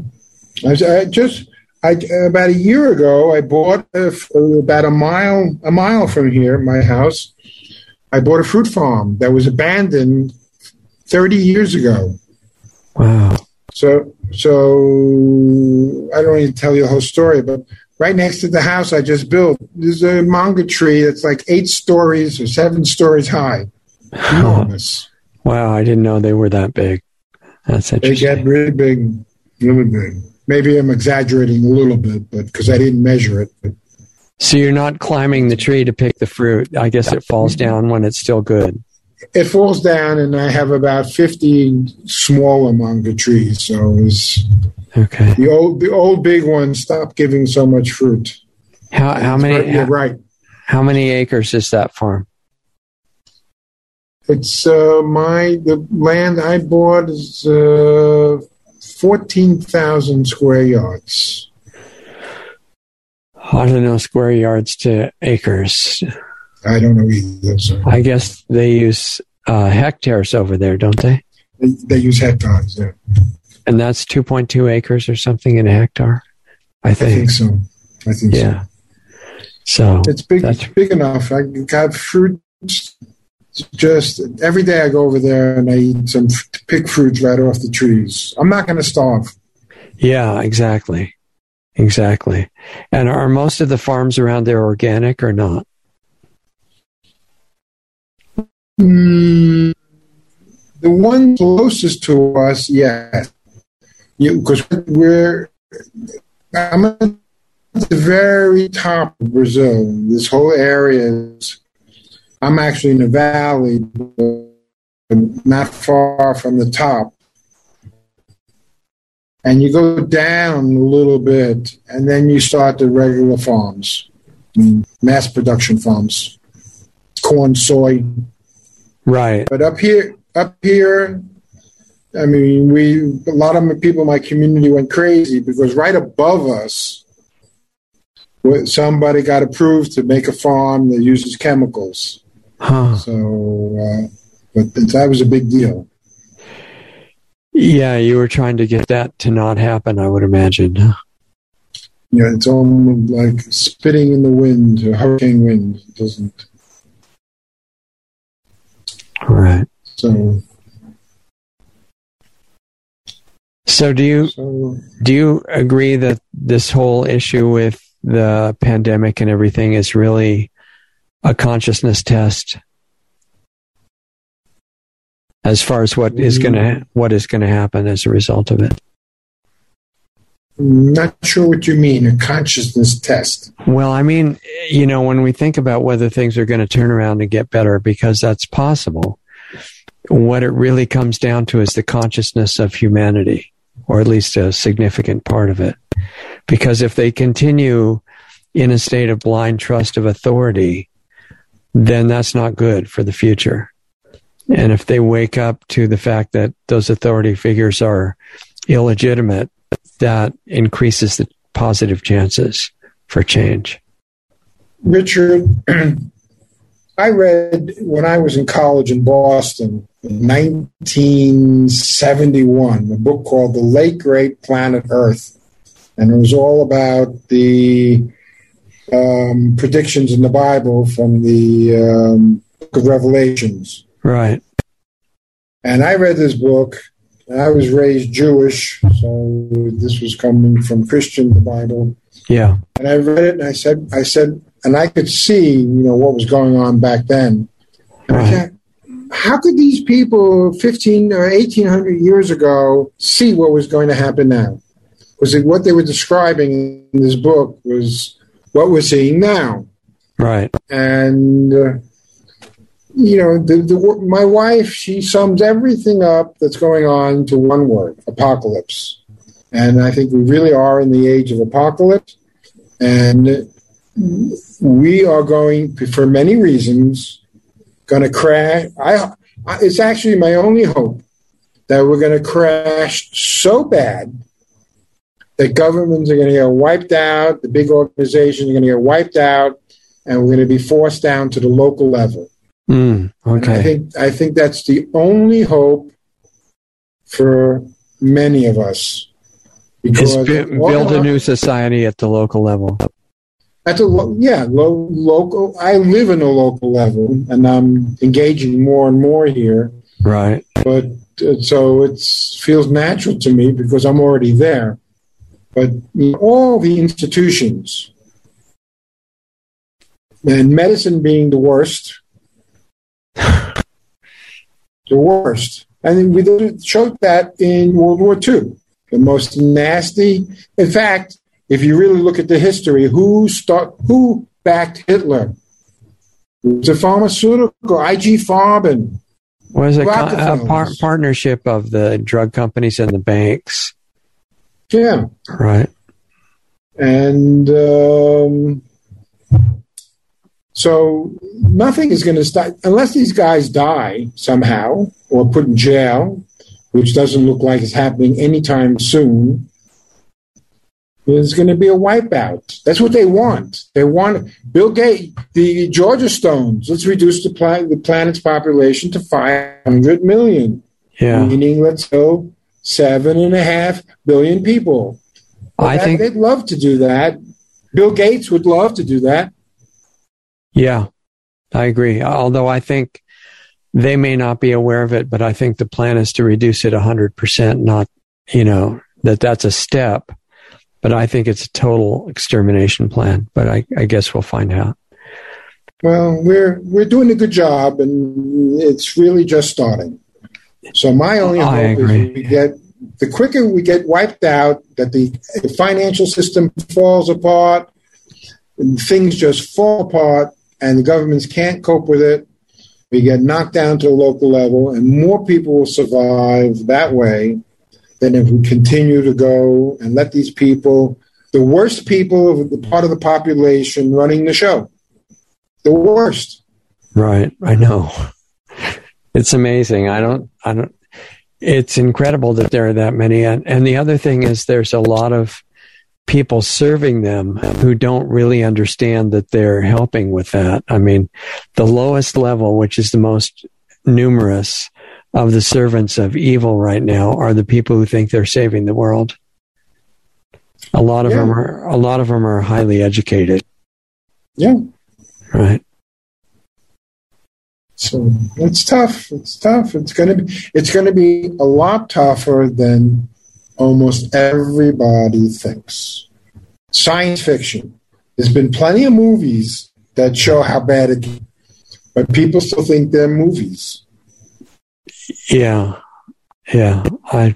I, I just I, about a year ago, I bought a, about a mile a mile from here, my house. I bought a fruit farm that was abandoned 30 years ago. Wow. So, so I don't need to tell you the whole story, but right next to the house I just built, there's a manga tree that's like eight stories or seven stories high. [LAUGHS] Enormous. Wow, I didn't know they were that big. That's interesting. They get really big, really big. Maybe I'm exaggerating a little bit, but because I didn't measure it. But So you're not climbing the tree to pick the fruit. I guess it falls down when it's still good. it falls down, and I have about 50 smaller manga trees. So it's, Okay. the old the old big ones stopped giving so much fruit. How how many You're right. how many acres is that farm? It's uh, my the land I bought is uh, fourteen thousand square yards. I don't know square yards to acres. I don't know either. I guess they use uh, hectares over there, don't they? they, they use hectares. Yeah, And that's 2.2 acres or something in a hectare. I I think. think so. I think Yeah. So so. It's big. That's- It's big enough. I got fruit. Just every day I go over there and I eat some pick fruits right off the trees. I'm not going to starve. yeah, exactly, exactly. And are most of the farms around there organic or not? Mm, the one closest to us, yes. Because we're, I'm at the very top of Brazil. This whole area is, I'm actually in a valley, not far from the top. And you go down a little bit, and then you start the regular farms, mass production farms, corn, soy, Right. but up here, up here, I mean, we a lot of people in my community went crazy because right above us, somebody got approved to make a farm that uses chemicals. Huh. So, uh, but that was a big deal. Yeah, you were trying to get that to not happen, I would imagine. Yeah, it's almost like spitting in the wind, a hurricane wind. It doesn't. All right. So, So do you so do you agree that this whole issue with the pandemic and everything is really a consciousness test as far as what is mm. going to what is going to happen as a result of it? Not sure what you mean. A consciousness test. Well, I mean, you know, when we think about whether things are going to turn around and get better, because that's possible, what it really comes down to is the consciousness of humanity, or at least a significant part of it. Because if they continue in a state of blind trust of authority, then that's not good for the future. And if they wake up to the fact that those authority figures are illegitimate, that increases the positive chances for change. Richard, [CLEARS THROAT] I read when I was in college in Boston in 1971 a book called The Late Great Planet Earth. And it was all about the um, predictions in the Bible from the um, book of Revelations. Right. And I read this book. I was raised Jewish, so this was coming from Christian, the Bible. Yeah. And I read it and I said, I said, and I could see, you know, what was going on back then. Right. how could these people 15 or 1800 years ago see what was going to happen now? Was it what they were describing in this book was what we're seeing now? Right. and uh, you know the, the my wife she sums everything up that's going on to one word apocalypse and i think we really are in the age of apocalypse and we are going for many reasons going to crash I, I it's actually my only hope that we're going to crash so bad that governments are going to get wiped out the big organizations are going to get wiped out and we're going to be forced down to the local level. Mm, And I think I think that's the only hope for many of us. Is build a new society at the local level. At the lo- yeah, lo- local. I live in a local level, and I'm engaging more and more here. Right. But uh, so it feels natural to me because I'm already there. But you know, all the institutions, and medicine being the worst, [LAUGHS] the worst. And we showed that in World War II. The most nasty. In fact, if you really look at the history, who start, who backed Hitler? It was a pharmaceutical, IG Farben. Was a, a par- partnership of the drug companies and the banks. Yeah. Right. And um, so nothing is going to stop unless these guys die somehow or put in jail, which doesn't look like it's happening anytime soon. There's going to be a wipeout. That's what they want. They want Bill Gates, the Georgia Stones. Let's reduce the, planet, the planet's population to 500 million. Yeah. Meaning, let's go seven and a half billion people. Well, I that, think they'd love to do that. Bill Gates would love to do that. Yeah, I agree. Although I think they may not be aware of it, but I think the plan is to reduce it 100%, not, you know, that that's a step. But I think it's a total extermination plan. But I, I guess we'll find out. Well, we're we're doing a good job, and it's really just starting. So my oh, only hope is we get the quicker we get wiped out, that the, the financial system falls apart, and things just fall apart, and the governments can't cope with it. We get knocked down to a local level, and more people will survive that way than if we continue to go and let these people, the worst people of the part of the population, running the show. The worst. Right. I know. It's amazing. I don't, I don't, it's incredible that there are that many. And, and the other thing is there's a lot of people serving them who don't really understand that they're helping with that. I mean, the lowest level, which is the most numerous of the servants of evil right now, are the people who think they're saving the world. A lot of yeah. them are, a lot of them are highly educated. Yeah. Right. So it's tough. It's tough. It's gonna be it's gonna be a lot tougher than almost everybody thinks. Science fiction. There's been plenty of movies that show how bad it is, but people still think they're movies. Yeah. Yeah. I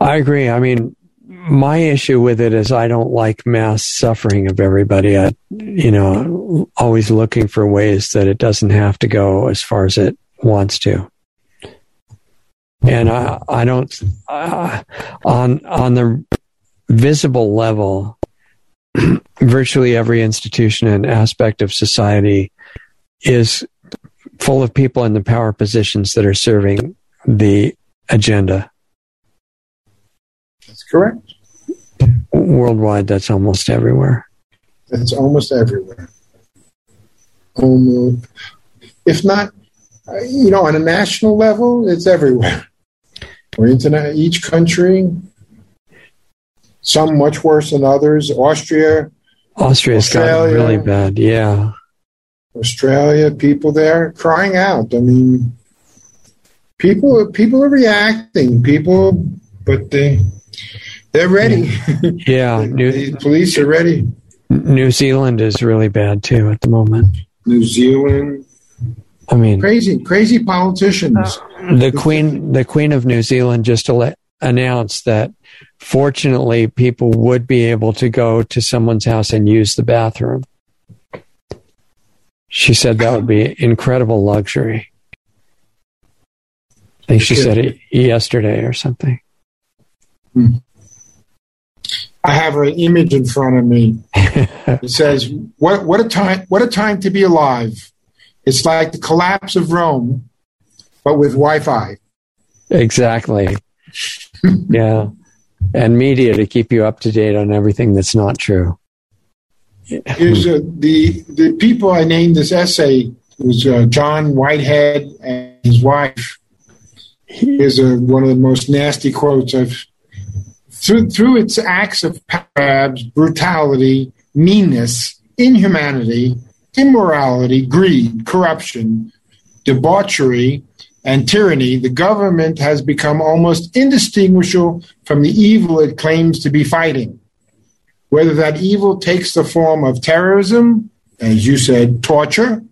I agree. I mean, my issue with it is I don't like mass suffering of everybody. I, you know, always looking for ways that it doesn't have to go as far as it wants to. And I, I don't, uh, on, on the visible level, [CLEARS THROAT] virtually every institution and aspect of society is full of people in the power positions that are serving the agenda. That's correct. Worldwide, that's almost everywhere. It's almost everywhere. Almost, if not, you know, on a national level, it's everywhere. Or internet, each country, some much worse than others. Austria, Austria's got really bad. Yeah, Australia, people there crying out. I mean, people people are reacting. People, but they they're ready. [LAUGHS] Yeah, the, [LAUGHS] New, the police are ready. New Zealand is really bad too at the moment. New Zealand. I mean, crazy, crazy politicians. Uh, the Queen, the Queen of New Zealand, just announced that fortunately people would be able to go to someone's house and use the bathroom. She said that would be incredible luxury. I think she said it yesterday or something. Hmm. I have an image in front of me. [LAUGHS] it says, "What what a time! What a time to be alive! It's like the collapse of Rome, but with Wi-Fi." Exactly. yeah, and media to keep you up to date on everything that's not true. Here's uh, the the people I named this essay was uh, John Whitehead and his wife. Here's a, one of the most nasty quotes I've through, through its acts of grabs, brutality, meanness, inhumanity, immorality, greed, corruption, debauchery, and tyranny, the government has become almost indistinguishable from the evil it claims to be fighting. Whether that evil takes the form of terrorism, as you said, torture,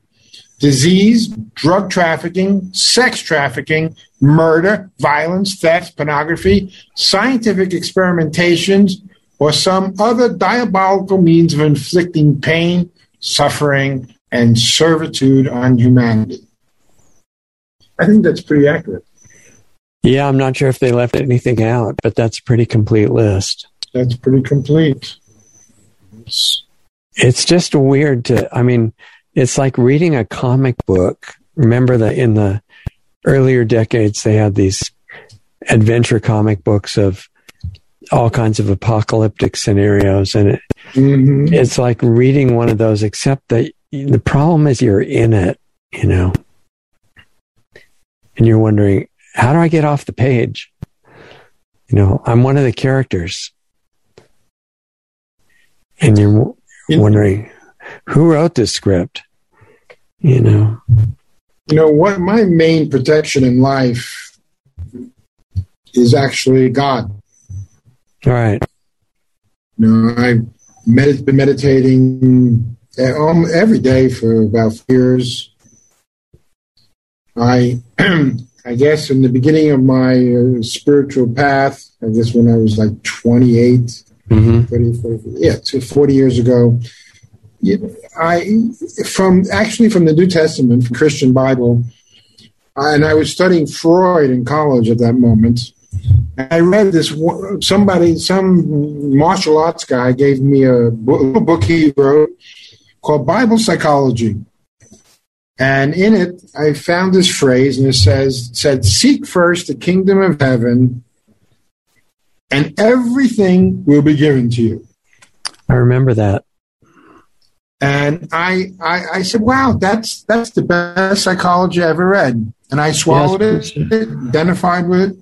disease, drug trafficking, sex trafficking, murder, violence, theft, pornography, scientific experimentations, or some other diabolical means of inflicting pain, suffering, and servitude on humanity. I think that's pretty accurate. Yeah, I'm not sure if they left anything out, but that's a pretty complete list. That's pretty complete. It's, just weird to, I mean, it's like reading a comic book. Remember that in the earlier decades, they had these adventure comic books of all kinds of apocalyptic scenarios. And it, mm-hmm. it's like reading one of those, except that the problem is you're in it, you know, and you're wondering, how do I get off the page? You know, I'm one of the characters. And you're wondering, who wrote this script? You know. You know what? My main protection in life is actually God. All right. You know, I've med- been meditating um, every day for about years. I, [CLEARS THROAT] I guess, in the beginning of my uh, spiritual path, I guess when I was like 28, mm-hmm. 30, 40, yeah, 40 years ago, I from actually from the New Testament, from Christian Bible, and I was studying Freud in college at that moment. I read this. Somebody, some martial arts guy, gave me a book he wrote called Bible Psychology, and in it I found this phrase, and it says, "said Seek first the kingdom of heaven, and everything will be given to you." I remember that. And I, I, I, said, wow, that's, that's the best psychology I ever read. And I swallowed yes, it, identified with it.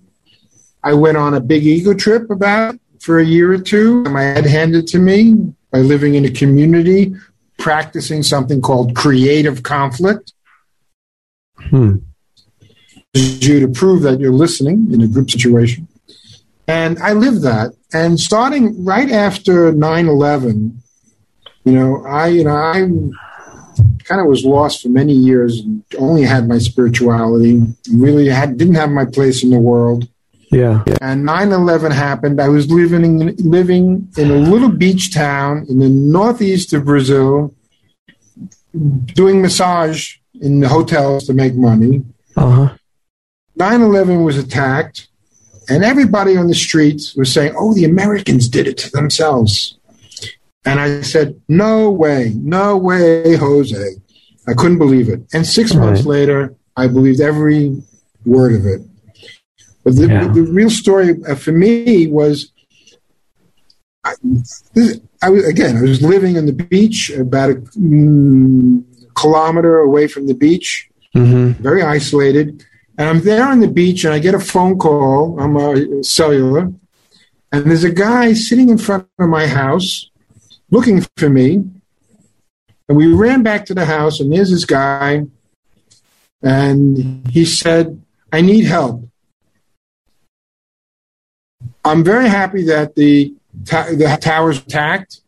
I went on a big ego trip about for a year or two. My head handed to me by living in a community, practicing something called creative conflict. Hmm. You to prove that you're listening in a group situation. And I lived that. And starting right after 9 11, you know, I, you know, I kind of was lost for many years. Only had my spirituality. Really had didn't have my place in the world. Yeah. And 9/11 happened. I was living in, living in a little beach town in the northeast of Brazil, doing massage in the hotels to make money. Uh-huh. 9/11 was attacked, and everybody on the streets was saying, "Oh, the Americans did it to themselves." And I said, No way, no way, Jose. I couldn't believe it. And six months later, I believed every word of it. But the, yeah. the, the real story uh, for me was I, I, was, again, I was living on the beach about a mm, kilometer away from the beach, mm-hmm. very isolated. And I'm there on the beach and I get a phone call on my cellular. And there's a guy sitting in front of my house looking for me. And we ran back to the house, and there's this guy, and he said, I need help. I'm very happy that the, the tower's attacked,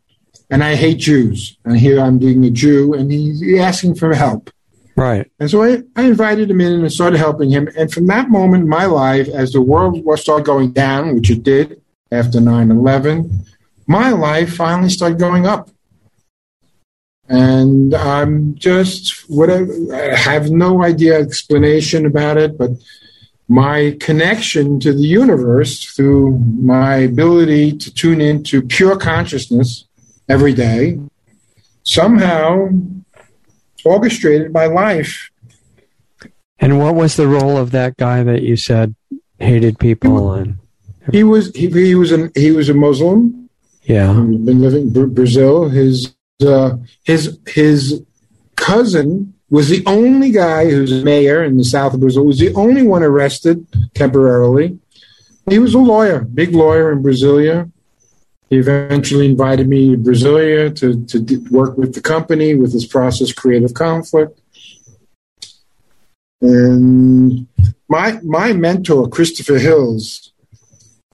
and I hate Jews. And here I'm being a Jew, and he's asking for help. Right. And so I, I invited him in and started helping him. And from that moment in my life, as the world started going down, which it did after 9 11, my life finally started going up. And I'm just whatever I have no idea explanation about it, but my connection to the universe through my ability to tune into pure consciousness every day somehow orchestrated my life. And what was the role of that guy that you said hated people and he was he, he was an he was a Muslim yeah, been living in Brazil. His uh, his his cousin was the only guy who's mayor in the south of Brazil. Was the only one arrested temporarily. he was a lawyer, big lawyer in Brasilia. He eventually invited me to Brasilia to, to work with the company with his process creative conflict. And my my mentor, Christopher Hills,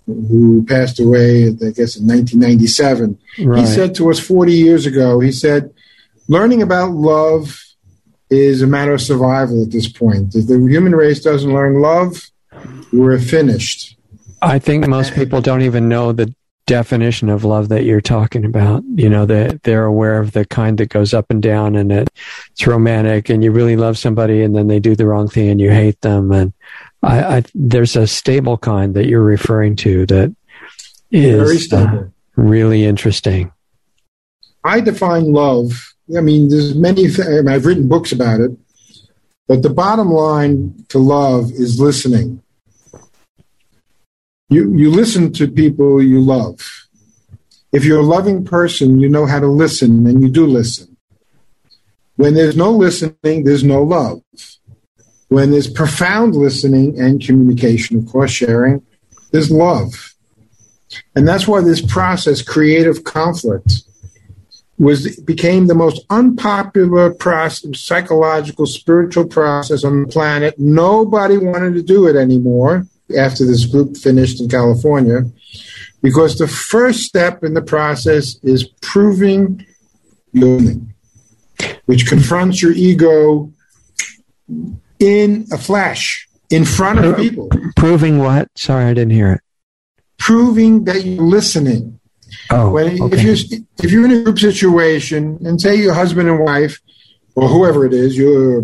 who passed away, I guess, in 1997, right. he said to us 40 years ago, he said, learning about love is a matter of survival at this point. If the human race doesn't learn love, we're finished. I think most people don't even know the definition of love that you're talking about. You know, that they're aware of the kind that goes up and down and it's romantic and you really love somebody and then they do the wrong thing and you hate them. And I, I there's a stable kind that you're referring to that is uh, really interesting. I define love. I mean, there's many. Th- I've written books about it, but the bottom line to love is listening. You you listen to people you love. If you're a loving person, you know how to listen, and you do listen. When there's no listening, there's no love. When there's profound listening and communication, of course, sharing, there's love. And that's why this process, creative conflict, was became the most unpopular process, psychological, spiritual process on the planet. Nobody wanted to do it anymore after this group finished in California, because the first step in the process is proving your which confronts your ego in a flash in front of people. Proving what? Sorry, I didn't hear it. Proving that you're listening. Oh, when, okay. if you're if you're in a group situation and say your husband and wife or whoever it is, you're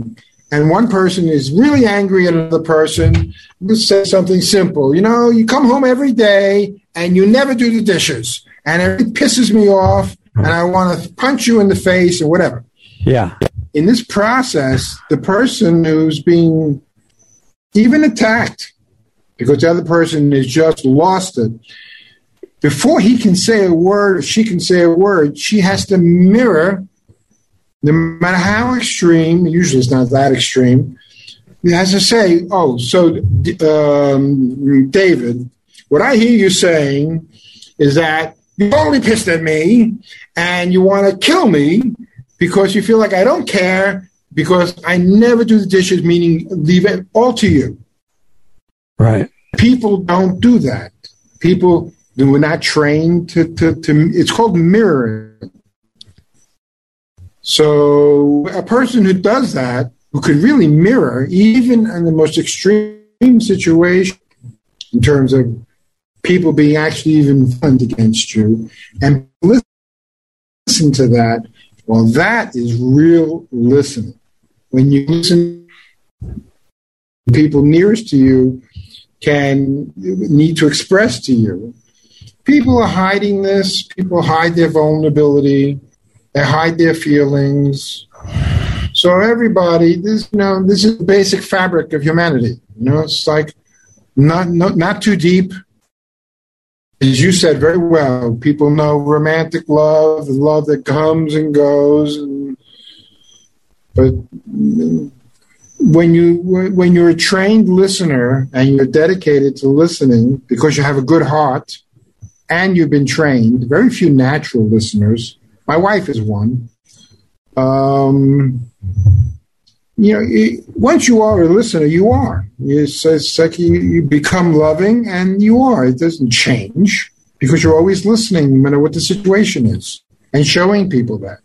and one person is really angry at another person, let's say something simple. You know, you come home every day and you never do the dishes, and it pisses me off, and I want to punch you in the face or whatever. Yeah in this process, the person who's being even attacked because the other person has just lost it, before he can say a word or she can say a word, she has to mirror, no matter how extreme, usually it's not that extreme, he has to say, Oh, so um, David, what I hear you saying is that you're totally pissed at me and you want to kill me because you feel like I don't care because I never do the dishes, meaning leave it all to you. Right. People don't do that. People we're not trained to, to, to it's called mirroring. So a person who does that, who could really mirror, even in the most extreme situation, in terms of people being actually even fund against you, and listen to that, well, that is real listening. When you listen, people nearest to you can need to express to you. People are hiding this. People hide their vulnerability. They hide their feelings. So everybody, this you know, this is the basic fabric of humanity. You know, it's like not not not too deep, as you said very well, people know romantic love, the love that comes and goes. And, but when you when you're a trained listener and you're dedicated to listening because you have a good heart and you've been trained, very few natural listeners. My wife is one. Um, you know, once you are a listener, you are. It's, it's like you, you become loving, and you are. It doesn't change because you're always listening, no matter what the situation is, and showing people that.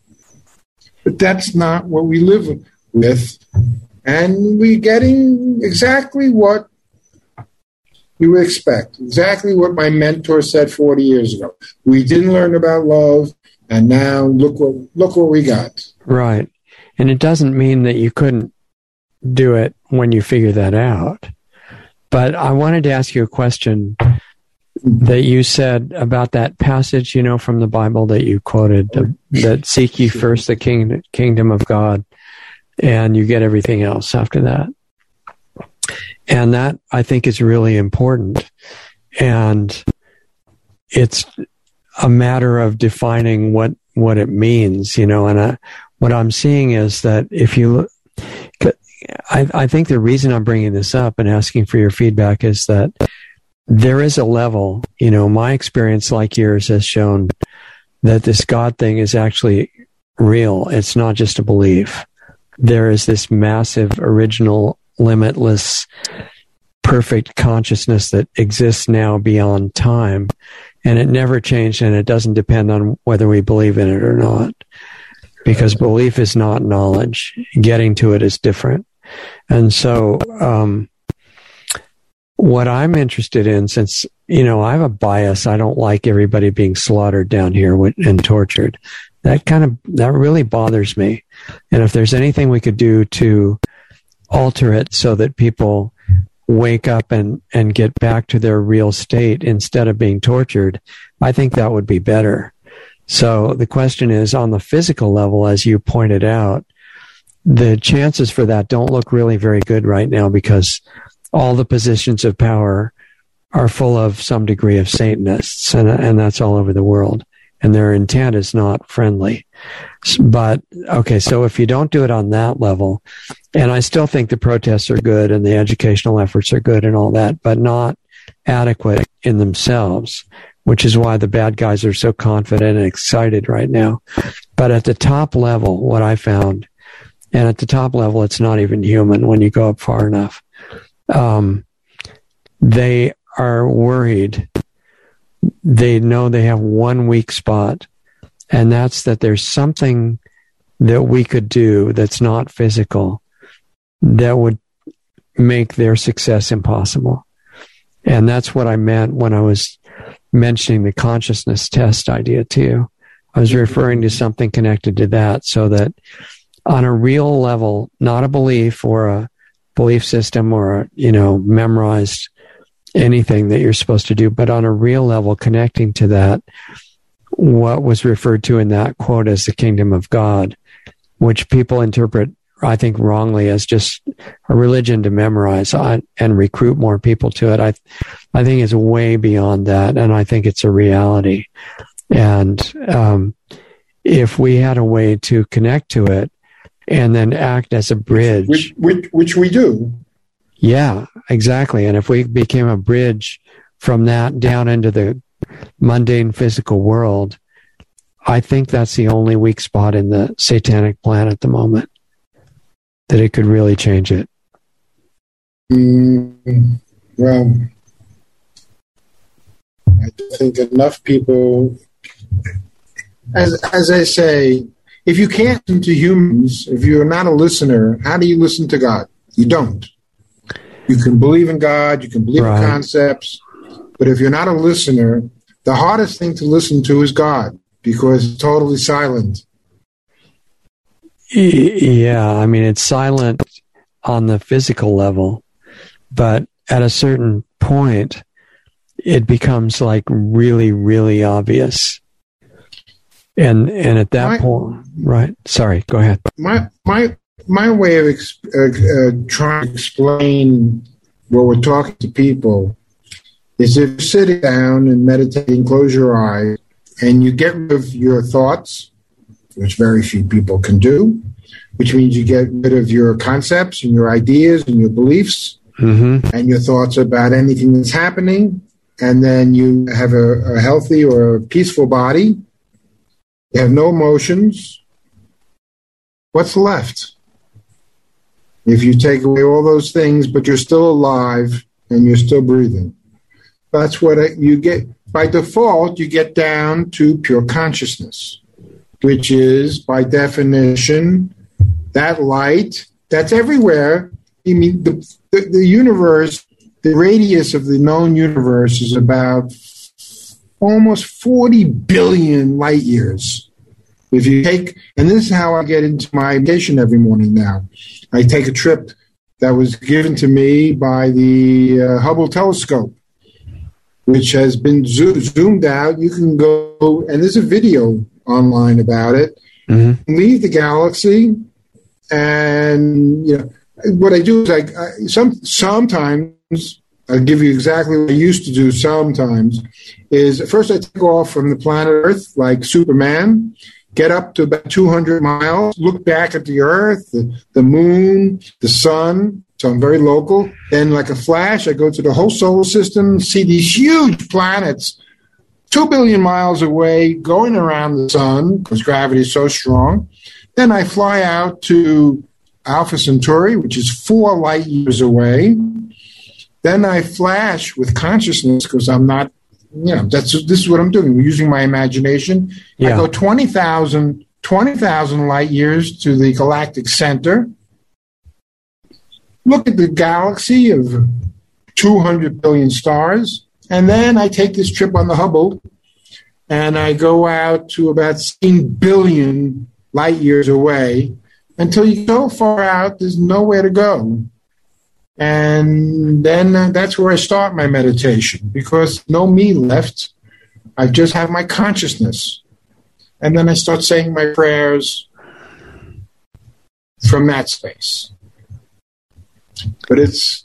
But that's not what we live with, and we're getting exactly what we would expect. Exactly what my mentor said 40 years ago. We didn't learn about love, and now look what look what we got. Right. And it doesn't mean that you couldn't do it when you figure that out. But I wanted to ask you a question that you said about that passage, you know, from the Bible that you quoted, that seek ye first the king, kingdom of God, and you get everything else after that. And that I think is really important. And it's a matter of defining what, what it means, you know, and I, what I'm seeing is that if you look, I, I think the reason I'm bringing this up and asking for your feedback is that there is a level, you know, my experience, like yours, has shown that this God thing is actually real. It's not just a belief. There is this massive, original, limitless, perfect consciousness that exists now beyond time. And it never changed and it doesn't depend on whether we believe in it or not. Because belief is not knowledge. Getting to it is different. And so, um, what I'm interested in, since, you know, I have a bias, I don't like everybody being slaughtered down here and tortured. That kind of, that really bothers me. And if there's anything we could do to alter it so that people wake up and, and get back to their real state instead of being tortured, I think that would be better. So the question is on the physical level, as you pointed out, the chances for that don't look really very good right now because all the positions of power are full of some degree of Satanists, and, and that's all over the world. And their intent is not friendly. But, okay, so if you don't do it on that level, and I still think the protests are good and the educational efforts are good and all that, but not adequate in themselves, which is why the bad guys are so confident and excited right now. But at the top level, what I found, and at the top level, it's not even human when you go up far enough um, they are worried. They know they have one weak spot, and that's that there's something that we could do that's not physical that would make their success impossible. And that's what I meant when I was mentioning the consciousness test idea to you. I was referring to something connected to that so that on a real level, not a belief or a belief system or, you know, memorized anything that you're supposed to do, but on a real level, connecting to that, what was referred to in that quote as the kingdom of God, which people interpret, I think, wrongly as just a religion to memorize and recruit more people to it. I, I think it's way beyond that, and I think it's a reality. And um, if we had a way to connect to it, and then act as a bridge. Which, which, which we do. Yeah, exactly. And if we became a bridge from that down into the mundane physical world, I think that's the only weak spot in the satanic plan at the moment that it could really change it. Mm, well, I think enough people, as as I say, if you can't listen to humans, if you're not a listener, how do you listen to God? You don't. You can believe in God, you can believe right. in concepts, but if you're not a listener, the hardest thing to listen to is God because it's totally silent. Yeah, I mean, it's silent on the physical level, but at a certain point, it becomes like really, really obvious. And and at that my, point, right? Sorry, go ahead. My my my way of exp- uh, uh, trying to explain what we're talking to people is if you're sitting down and meditating, close your eyes, and you get rid of your thoughts, which very few people can do, which means you get rid of your concepts and your ideas and your beliefs mm-hmm. and your thoughts about anything that's happening, and then you have a, a healthy or a peaceful body you have no emotions. What's left? If you take away all those things, but you're still alive and you're still breathing, that's what you get. By default, you get down to pure consciousness, which is, by definition, that light that's everywhere. I mean, the, the, the universe, the radius of the known universe is about almost 40 billion light years. If you take, and this is how I get into my vacation every morning now. I take a trip that was given to me by the uh, Hubble telescope, which has been zo- zoomed out. You can go, and there's a video online about it. Mm-hmm. Leave the galaxy, and you know what I do is I, I some sometimes I'll give you exactly what I used to do sometimes is first I take off from the planet Earth like Superman, get up to about 200 miles, look back at the Earth, the, the moon, the sun, So I'm very local. Then, like a flash, I go to the whole solar system, see these huge planets, two billion miles away, going around the sun because gravity is so strong. Then I fly out to Alpha Centauri, which is four light years away. Then I flash with consciousness because I'm not, you know, that's this is what I'm doing. I'm using my imagination. Yeah. I go 20,000 20,000 light years to the galactic center. Look at the galaxy of 200 billion stars. And then I take this trip on the Hubble and I go out to about 16 billion light years away until you go far out, there's nowhere to go. And then uh, that's where I start my meditation because no me left. I just have my consciousness. And then I start saying my prayers from that space. But it's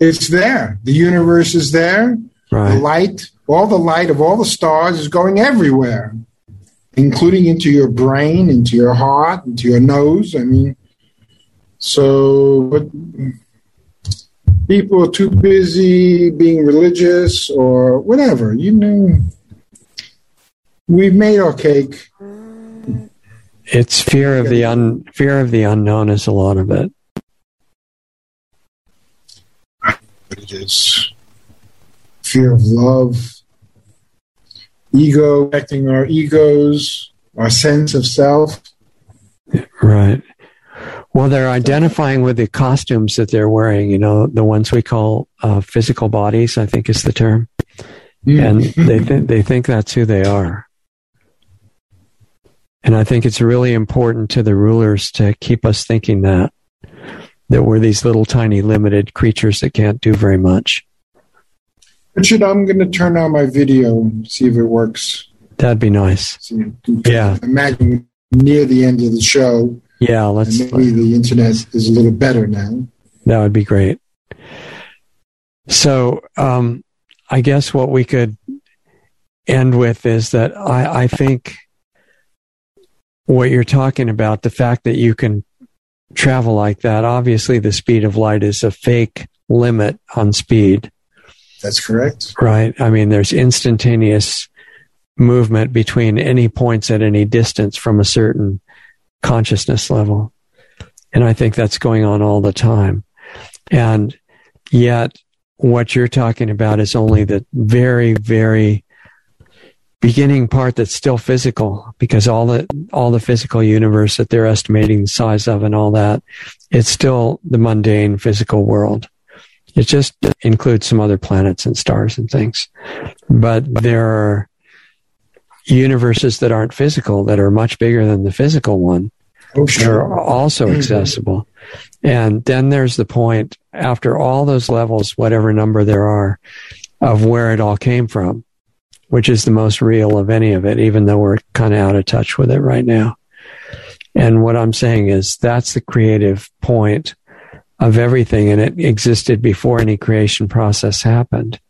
it's there. The universe is there. The Right. light, all the light of all the stars is going everywhere, including into your brain, into your heart, into your nose. I mean, so, but people are too busy being religious or whatever. You know, we've made our cake. It's fear of the un fear of the unknown is a lot of it. It is fear of love, ego, affecting our egos, our sense of self. Right. Well, they're identifying with the costumes that they're wearing, you know, the ones we call uh, physical bodies, I think is the term. And they, th- they think that's who they are. And I think it's really important to the rulers to keep us thinking that, that we're these little tiny limited creatures that can't do very much. Richard, I'm going to turn on my video, and see if it works. That'd be nice. See, Yeah. Imagine near the end of the show, Yeah, let's, maybe the internet is a little better now. That would be great. So, um, I guess what we could end with is that I, I think what you're talking about, the fact that you can travel like that, obviously the speed of light is a fake limit on speed, That's correct. right? I mean, there's instantaneous movement between any points at any distance from a certain consciousness level. And I think that's going on all the time. And yet, what you're talking about is only the very, very beginning part that's still physical because all the all the physical universe that they're estimating the size of and all that it's still the mundane physical world it just includes some other planets and stars and things but there are universes that aren't physical that are much bigger than the physical one They're sure. also mm-hmm. accessible. And then there's the point after all those levels, whatever number there are, of where it all came from, which is the most real of any of it, even though we're kind of out of touch with it right now. And what I'm saying is that's the creative point of everything. And it existed before any creation process happened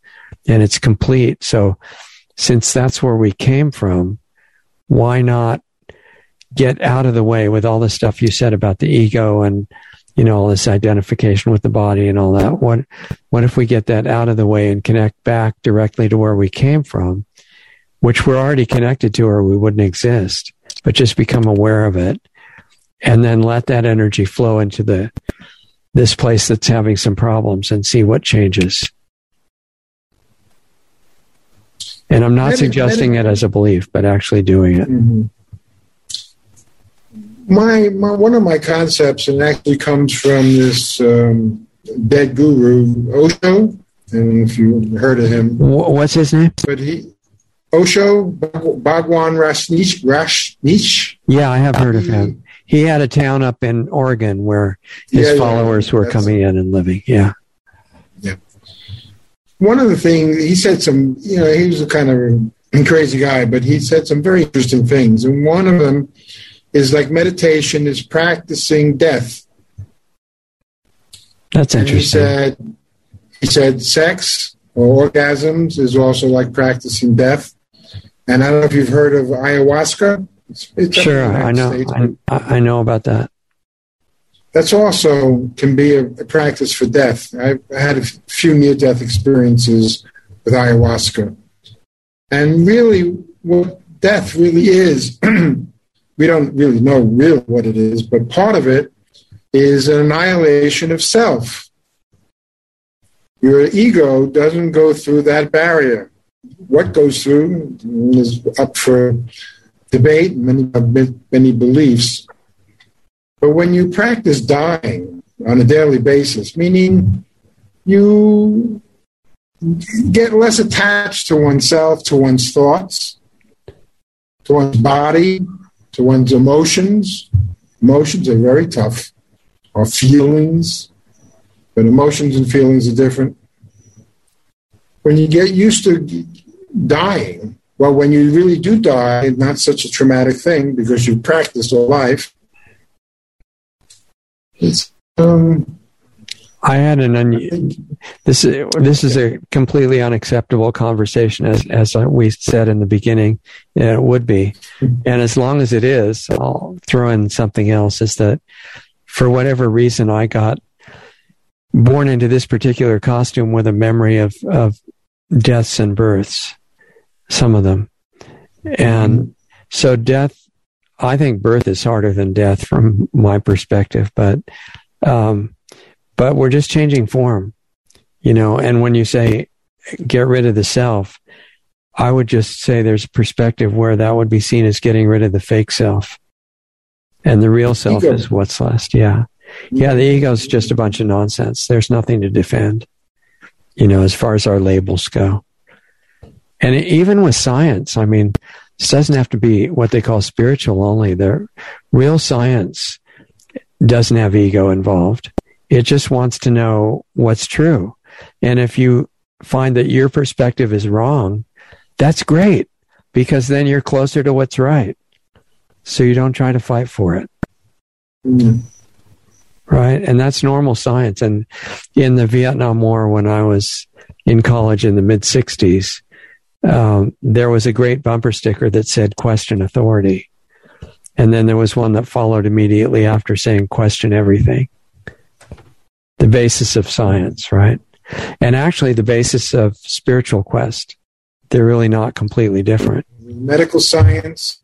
and it's complete. So since that's where we came from, why not get out of the way with all the stuff you said about the ego and you know all this identification with the body and all that. What what if we get that out of the way and connect back directly to where we came from which we're already connected to or we wouldn't exist but just become aware of it and then let that energy flow into the this place that's having some problems and see what changes. And i'm not suggesting it as a belief but actually doing it. Mhm. My, my one of my concepts, and actually comes from this um, dead guru Osho, and if you heard of him, what's his name but he Osho Bhagwan Rajneesh Rajneesh. Yeah, I have heard of him. He had a town up in Oregon where his Yeah, yeah, followers were coming in and living. Yeah. Yeah. One of the things he said some, you know, he was a kind of crazy guy, but he said some very interesting things, and one of them is like meditation is practicing death. That's And he interesting. said, he said, sex or orgasms is also like practicing death. And I don't know if you've heard of ayahuasca. It's, it's Sure, I know. States, I, I know about that. that's also can be a, a practice for death. I've had a few near death experiences with ayahuasca. And really, what death really is, [CLEARS THROAT] we don't really know really what it is, but part of it is an annihilation of self. Your ego doesn't go through that barrier. What goes through is up for debate, many, many beliefs. But when you practice dying on a daily basis, meaning you get less attached to oneself, to one's thoughts, to one's body, to one's emotions. Emotions are very tough, or feelings, but emotions and feelings are different. When you get used to dying, well, when you really do die, it's not such a traumatic thing because you've practiced all life. It's um, I had an un- this is this is a completely unacceptable conversation as as we said in the beginning it would be. And as long as it is I'll throw in something else is that for whatever reason I got born into this particular costume with a memory of of deaths and births some of them. And so death I think birth is harder than death from my perspective but um but we're just changing form, you know. And when you say get rid of the self, I would just say there's a perspective where that would be seen as getting rid of the fake self. And the real self ego. is what's left. Yeah. Yeah. The ego is just a bunch of nonsense. There's nothing to defend, you know, as far as our labels go. And even with science, I mean, this doesn't have to be what they call spiritual only. The real science doesn't have ego involved. It just wants to know what's true. And if you find that your perspective is wrong, that's great because then you're closer to what's right. So you don't try to fight for it. Mm. Right. And that's normal science. And in the Vietnam War, when I was in college in the mid 60s, um, there was a great bumper sticker that said question authority. And then there was one that followed immediately after saying question everything the basis of science, right? And actually the basis of spiritual quest. They're really not completely different. Medical science,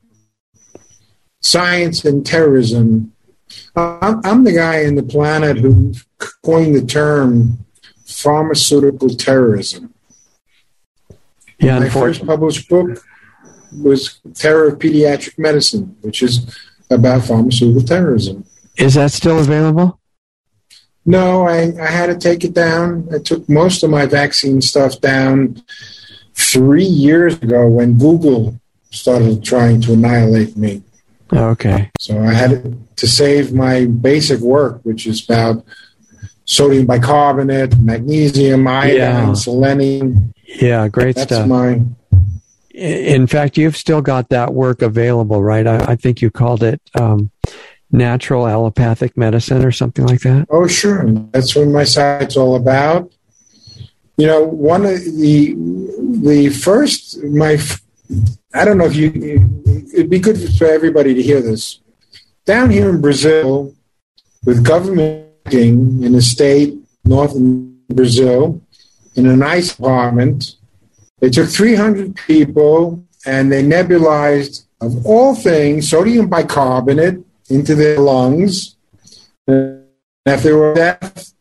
science and terrorism. I'm the guy in the planet who coined the term pharmaceutical terrorism. Yeah, my first published book was Terror of Pediatric Medicine, which is about pharmaceutical terrorism. Is that still available? No, I, I had to take it down. I took most of my vaccine stuff down three years ago when Google started trying to annihilate me. Okay. So I had to save my basic work, which is about sodium bicarbonate, magnesium, iodine, yeah. selenium. Yeah, great That's stuff. My... In fact, you've still got that work available, right? I, I think you called it um, natural allopathic medicine or something like that? Oh, sure. That's what my site's all about. You know, one of the the first my I don't know if you it'd be good for everybody to hear this. Down here in Brazil, with government in a state north in Brazil, in a nice apartment, they took 300 people and they nebulized, of all things, sodium bicarbonate into their lungs. And if they were deaf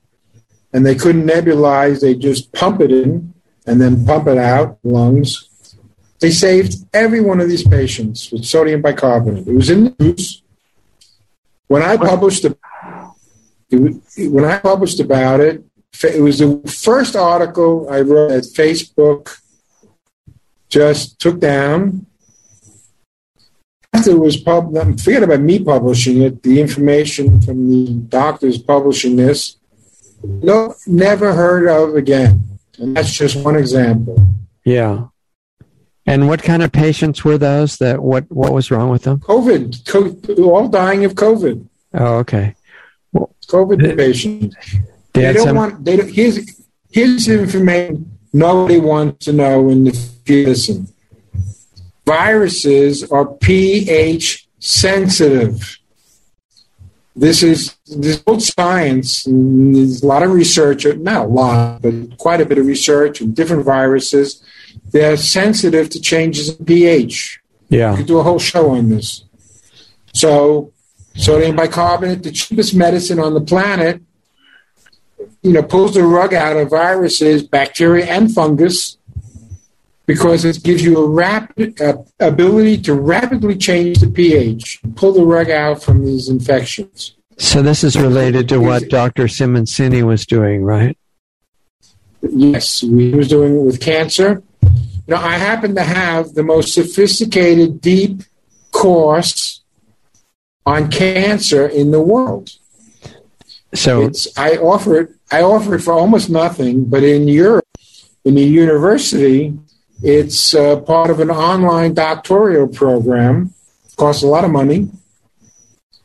and they couldn't nebulize, they just pump it in and then pump it out lungs. They saved every one of these patients with sodium bicarbonate. It was in the news. When I published it, when I published about it, it was the first article I wrote that Facebook just took down after it was pub, forget about me publishing it, the information from the doctors publishing this, no, never heard of again. And that's just one example. Yeah. And what kind of patients were those? That what what was wrong with them? COVID, COVID all dying of COVID. Oh, okay. Well, COVID they, patients. They, they don't some... want. They don't, here's here's information nobody wants to know in the medicine viruses are pH sensitive. This is there's old science, and there's a lot of research, not a lot, but quite a bit of research on different viruses. They're sensitive to changes in pH. Yeah. We could do a whole show on this. So, sodium bicarbonate, the cheapest medicine on the planet, you know, pulls the rug out of viruses, bacteria, and fungus because it gives you a rapid uh, ability to rapidly change the pH, pull the rug out from these infections. So this is related to what Dr. Simoncini was doing, right? Yes, we was doing it with cancer. You know, I happen to have the most sophisticated, deep course on cancer in the world. So it's, I offer it. I offer it for almost nothing, but in Europe, in the university, it's uh, part of an online doctoral program. It costs a lot of money.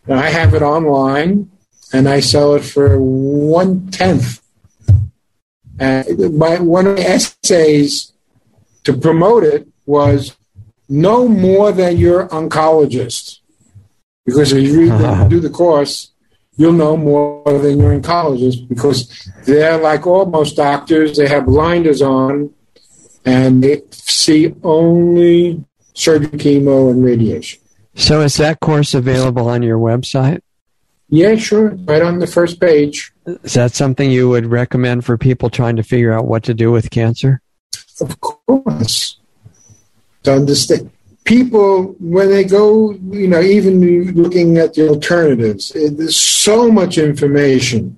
And I have it online, and I sell it for one tenth. And my one of the essays to promote it was no more than your oncologist, because if you [LAUGHS] read, do the course, you'll know more than your oncologist because they're like all most doctors. They have blinders on, and they see only surgery, chemo, and radiation. So is that course available on your website? Yeah, sure. Right on the first page. Is that something you would recommend for people trying to figure out what to do with cancer? Of course. To understand. People, when they go, you know, even looking at the alternatives, it, there's so much information.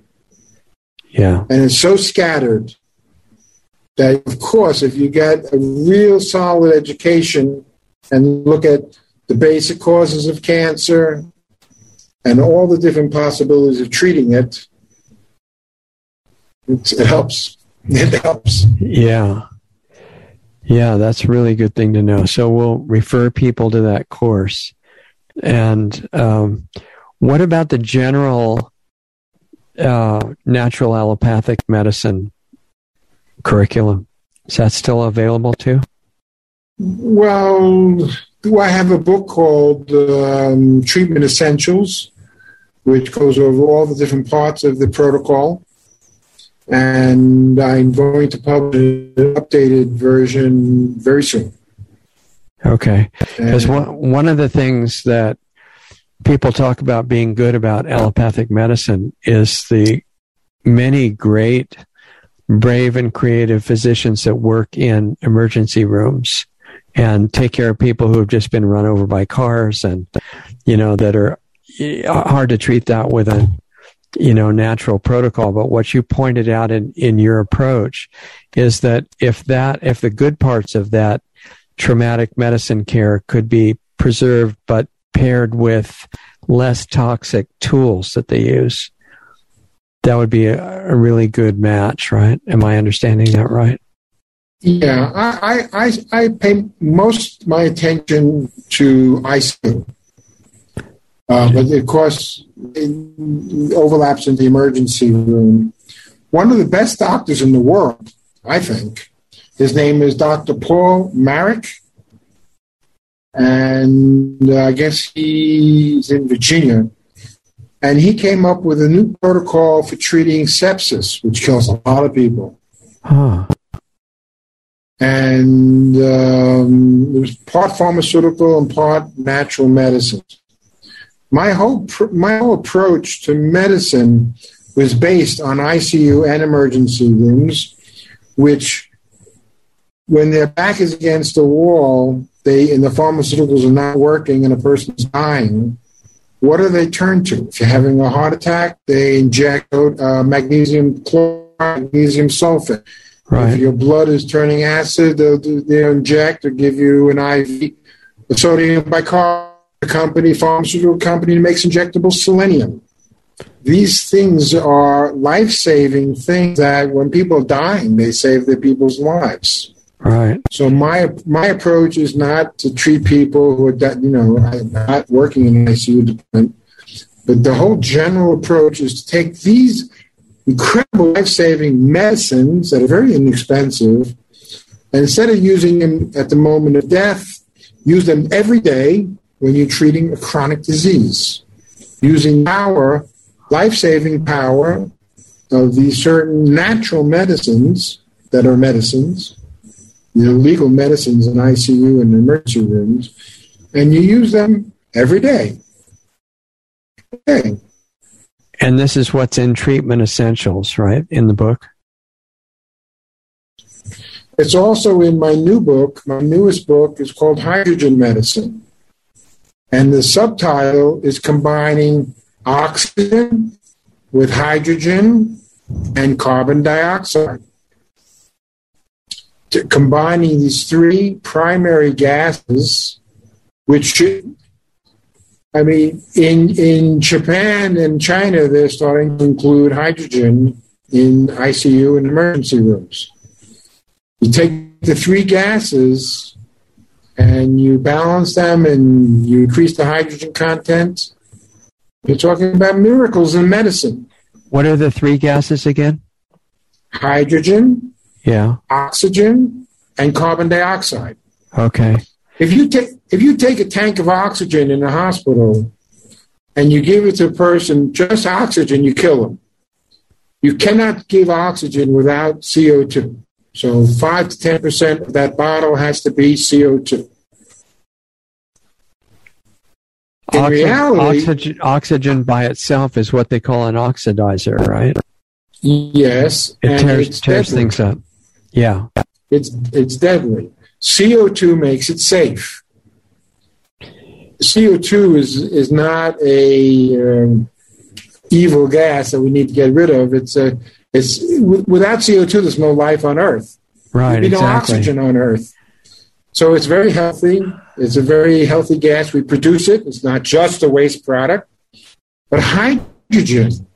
Yeah. And it's so scattered that, of course, if you get a real solid education and look at the basic causes of cancer and all the different possibilities of treating it, it helps. It helps. Yeah. Yeah, that's a really good thing to know. So we'll refer people to that course. And um, what about the general uh, natural allopathic medicine curriculum? Is that still available too? Well, I have a book called um, Treatment Essentials, which goes over all the different parts of the protocol. And I'm going to publish an updated version very soon. Okay. Because one, one of the things that people talk about being good about allopathic medicine is the many great, brave, and creative physicians that work in emergency rooms and take care of people who have just been run over by cars and, you know, that are eh, hard to treat that with a, you know, natural protocol. But what you pointed out in, in your approach is that if that, if the good parts of that traumatic medicine care could be preserved, but paired with less toxic tools that they use, that would be a, a really good match, right? Am I understanding that right? Yeah, I, I, I pay most my attention to ICU. Uh, but of course, it overlaps in the emergency room. One of the best doctors in the world, I think, his name is Dr. Paul Marik. And uh, I guess he's in Virginia. And he came up with a new protocol for treating sepsis, which kills a lot of people. Huh and um, it was part pharmaceutical and part natural medicine. My whole pr- my whole approach to medicine was based on ICU and emergency rooms, which, when their back is against the wall, they and the pharmaceuticals are not working and a person's dying. What do they turn to? If you're having a heart attack, they inject uh, magnesium chloride, magnesium sulfate Right. If your blood is turning acid, they'll, they'll inject or give you an IV. The sodium bicarbonate company, pharmaceutical company, that makes injectable selenium. These things are life saving things that when people are dying, they save their people's lives. Right. So my my approach is not to treat people who are you know not working in ICU department, but the whole general approach is to take these incredible life-saving medicines that are very inexpensive. And instead of using them at the moment of death, use them every day when you're treating a chronic disease. Using power life saving power of these certain natural medicines that are medicines, you know, legal medicines in ICU and emergency rooms, and you use them every day. Okay. And this is what's in Treatment Essentials, right, in the book? It's also in my new book. My newest book is called Hydrogen Medicine. And the subtitle is combining oxygen with hydrogen and carbon dioxide. Combining these three primary gases, which I mean, in in Japan and China, they're starting to include hydrogen in ICU and emergency rooms. You take the three gases and you balance them and you increase the hydrogen content. You're talking about miracles in medicine. What are the three gases again? Hydrogen, yeah, oxygen, and carbon dioxide. Okay. If you take if you take a tank of oxygen in a hospital and you give it to a person just oxygen, you kill them. You cannot give oxygen without CO2. So 5 to 10% of that bottle has to be CO2. In Oxy- reality, oxygen, oxygen by itself is what they call an oxidizer, right? Yes. It tears, tears things up. Yeah. It's, it's deadly. CO2 makes it safe. CO2 is, is not a um, evil gas that we need to get rid of. It's a it's without CO2, there's no life on Earth. Right. There'd be exactly. no oxygen on Earth. So it's very healthy. It's a very healthy gas. We produce it. It's not just a waste product, but hydrogen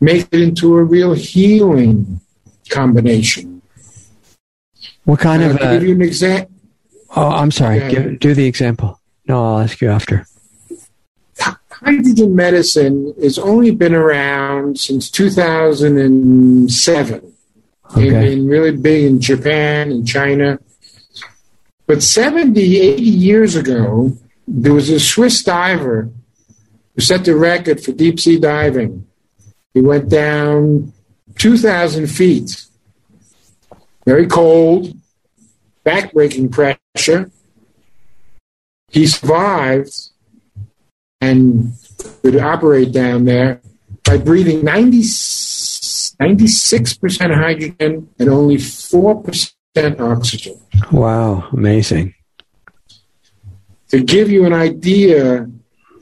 makes it into a real healing combination. What kind uh, of? Give you an example. Oh, I'm sorry. Give, do the example. No, I'll ask you after hydrogen medicine has only been around since 2007. Okay. And, been really big in Japan and China. But 70, 80 years ago, there was a Swiss diver who set the record for deep sea diving. He went down 2,000 feet, very cold, backbreaking pressure. He survived and could operate down there by breathing 90, 96% hydrogen and only 4% oxygen. Wow, amazing. To give you an idea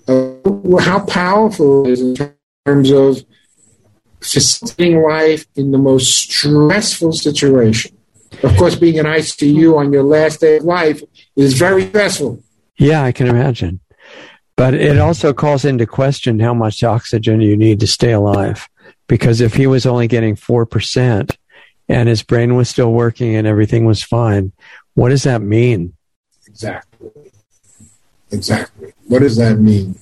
of how powerful it is in terms of sustaining life in the most stressful situation. Of course, being in ICU on your last day of life is very stressful. Yeah, I can imagine. But it also calls into question how much oxygen you need to stay alive. Because if he was only getting 4% and his brain was still working and everything was fine, what does that mean? Exactly. Exactly. What does that mean?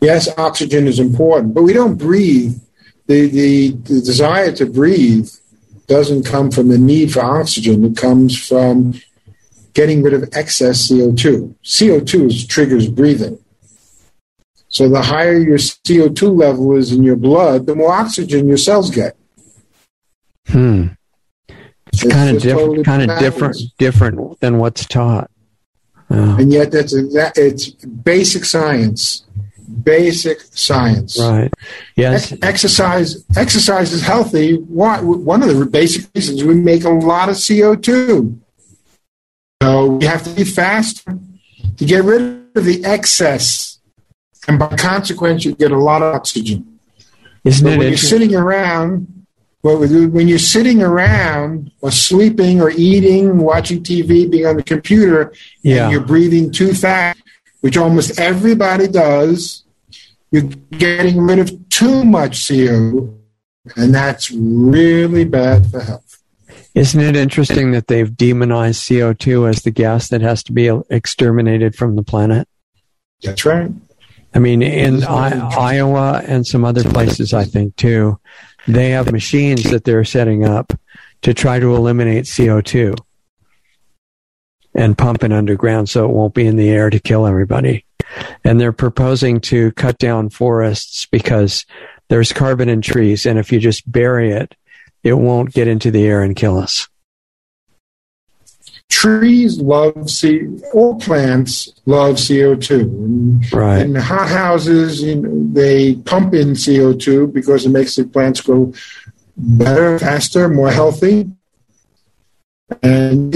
Yes, oxygen is important, but we don't breathe. The, the, the desire to breathe doesn't come from the need for oxygen. It comes from getting rid of excess CO2. CO2 is, triggers breathing. So the higher your CO2 level is in your blood, the more oxygen your cells get. Hmm. It's, it's kind of different, totally kind of different, different than what's taught. Oh. And yet, that's a, that, it's basic science. Basic science. Right. Yes. Ex- exercise. Exercise is healthy. Why? One of the basic reasons we make a lot of CO two. So we have to be faster to get rid of the excess. And by consequence, you get a lot of oxygen. Isn't but it when you're sitting around, when you're sitting around or sleeping or eating, watching TV, being on the computer, yeah. and you're breathing too fast, which almost everybody does, you're getting rid of too much CO, and that's really bad for health. Isn't it interesting that they've demonized CO2 as the gas that has to be exterminated from the planet? That's right. I mean, in I- Iowa and some other places, I think too, they have machines that they're setting up to try to eliminate CO2 and pump it underground so it won't be in the air to kill everybody. and they're proposing to cut down forests because there's carbon in trees, and if you just bury it, it won't get into the air and kill us. Trees love C. All plants love CO two. And Right. In hot houses, you know, they pump in CO two because it makes the plants grow better, faster, more healthy. And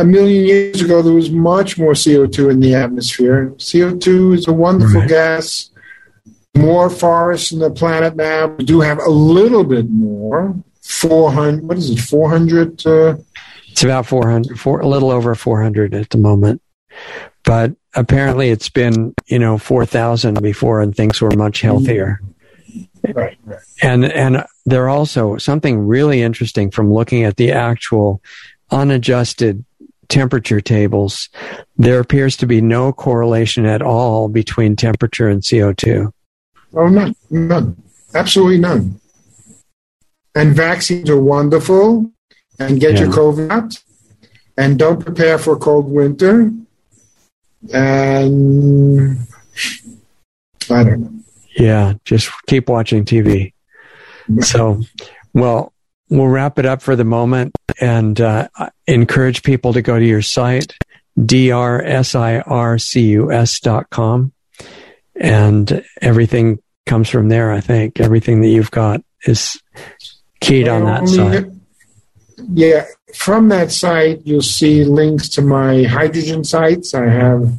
a million years ago, there was much more CO2 in the atmosphere. CO2 is a wonderful Right. gas. More forests on the planet now. We do have a little bit more. 400, what is it, 400? Uh, It's about 400, four, a little over 400 at the moment. But apparently it's been, you know, 4,000 before and things were much healthier. right, right. And, and they're also something really interesting from looking at the actual unadjusted temperature tables. There appears to be no correlation at all between temperature and CO2. Oh, none, none. Absolutely none. And vaccines are wonderful. And get your Yeah. COVID out. And don't prepare for a cold winter. And I don't know. Yeah, just keep watching TV. [LAUGHS] So, well, we'll wrap it up for the moment and uh, encourage people to go to your site, drsircus dot com, and everything comes from there. I think everything that you've got is keyed on that site. Yeah, from that site, you'll see links to my hydrogen sites. I have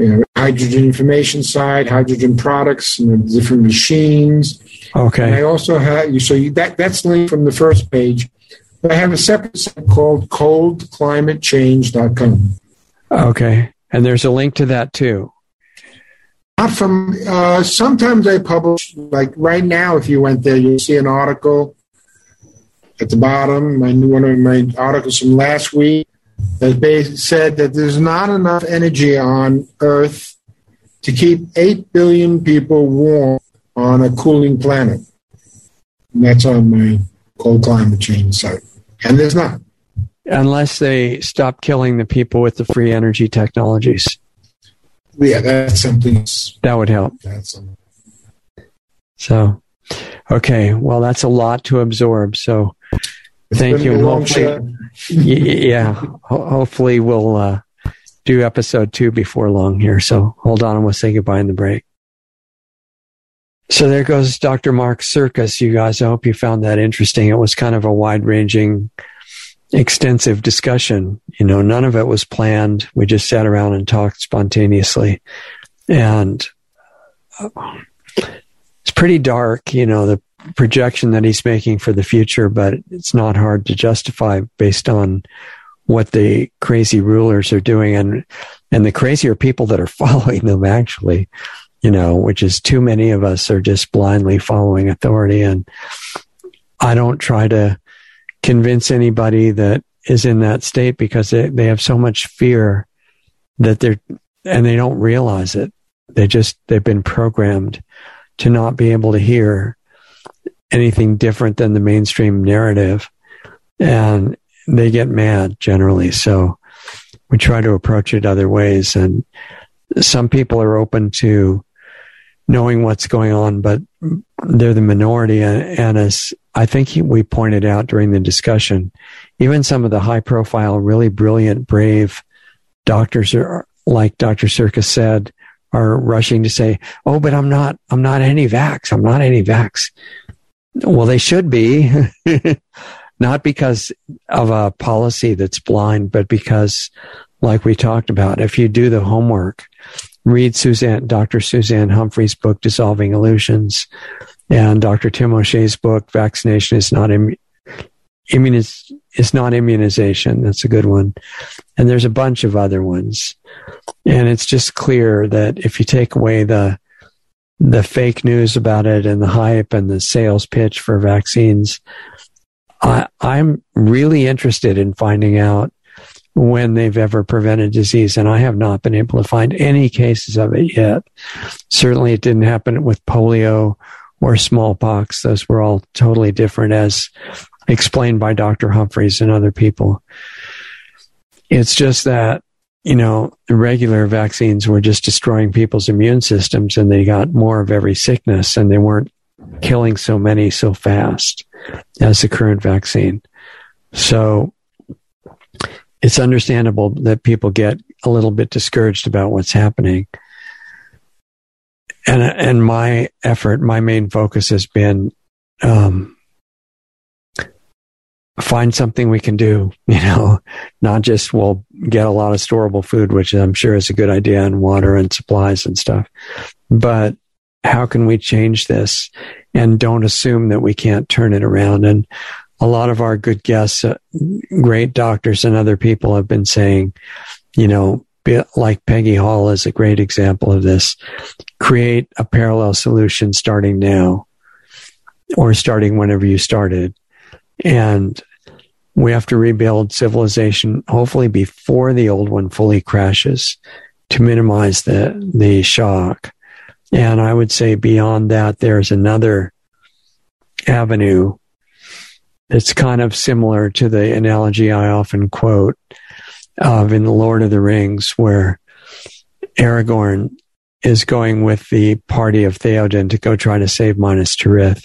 you know, hydrogen information side, hydrogen products, and the different machines. And I also have you. So you, that that's linked from the first page. But I have a separate site called coldclimatechange.com. Okay. And there's a link to that too. Not from. Uh, sometimes I publish. Like right now, if you went there, you'll see an article at the bottom. My one of my articles from last week they said that there's not enough energy on Earth to keep eight billion people warm on a cooling planet. And that's on my cold climate change site. And there's not. Unless they stop killing the people with the free energy technologies. Yeah, that's something. That would help. That's something. So, okay. Well, that's a lot to absorb. So, Thank you, a and long hopefully- yeah, ho- hopefully we'll uh, do episode two before long here. So, hold on and we'll say goodbye in the break. So, there goes Dr. Mark Sircus. You guys, I hope you found that interesting. It was kind of a wide ranging, extensive discussion. You know, none of it was planned. We just sat around and talked spontaneously. And uh, it's pretty dark, you know, the projection that he's making for the future, but it's not hard to justify based on what the crazy rulers are doing and and the crazier people that are [LAUGHS] following them actually you know which is too many of us are just blindly following authority. And i don't try to convince anybody that is in that state because they, they have so much fear that they're and they don't realize it. They just they've been programmed to not be able to hear anything different than the mainstream narrative and they get mad generally. So we try to approach it other ways and some people are open to knowing what's going on but they're the minority. And, as i think we pointed out during the discussion even some of the high profile really brilliant brave doctors are like dr Sircus said are rushing to say oh but i'm not i'm not any vax i'm not any vax well, they should be, [LAUGHS] not because of a policy that's blind, but because, like we talked about, if you do the homework, read Suzanne, Dr. Suzanne Humphries' book, Dissolving Illusions, and Dr. Tim O'Shea's book, Vaccination is not Im- immuniz- is not immunization. That's a good one. And there's a bunch of other ones. And it's just clear that if you take away the the fake news about it and the hype and the sales pitch for vaccines. I, I'm really interested in finding out when they've ever prevented disease, and I have not been able to find any cases of it yet. Certainly, it didn't happen with polio or smallpox. Those were all totally different, as explained by Dr. Humphries and other people. It's just that you know, regular vaccines were just destroying people's immune systems and they got more of every sickness and they weren't killing so many so fast as the current vaccine. So it's understandable that people get a little bit discouraged about what's happening. And, and my effort, my main focus has been, um, find something we can do, [LAUGHS] you know, not just we'll get a lot of storable food, which I'm sure is a good idea and water and supplies and stuff, but how can we change this and don't assume that we can't turn it around? And a lot of our good guests, uh, great doctors and other people have been saying, you know, like Peggy Hall is a great example of this. Create a parallel solution starting now or starting whenever you started. And we have to rebuild civilization, hopefully before the old one fully crashes to minimize the, the shock. And I would say beyond that, there's another avenue it's kind of similar to the analogy I often quote of in The Lord of the Rings, where Aragorn is going with the party of Theoden to go try to save Minas Tirith.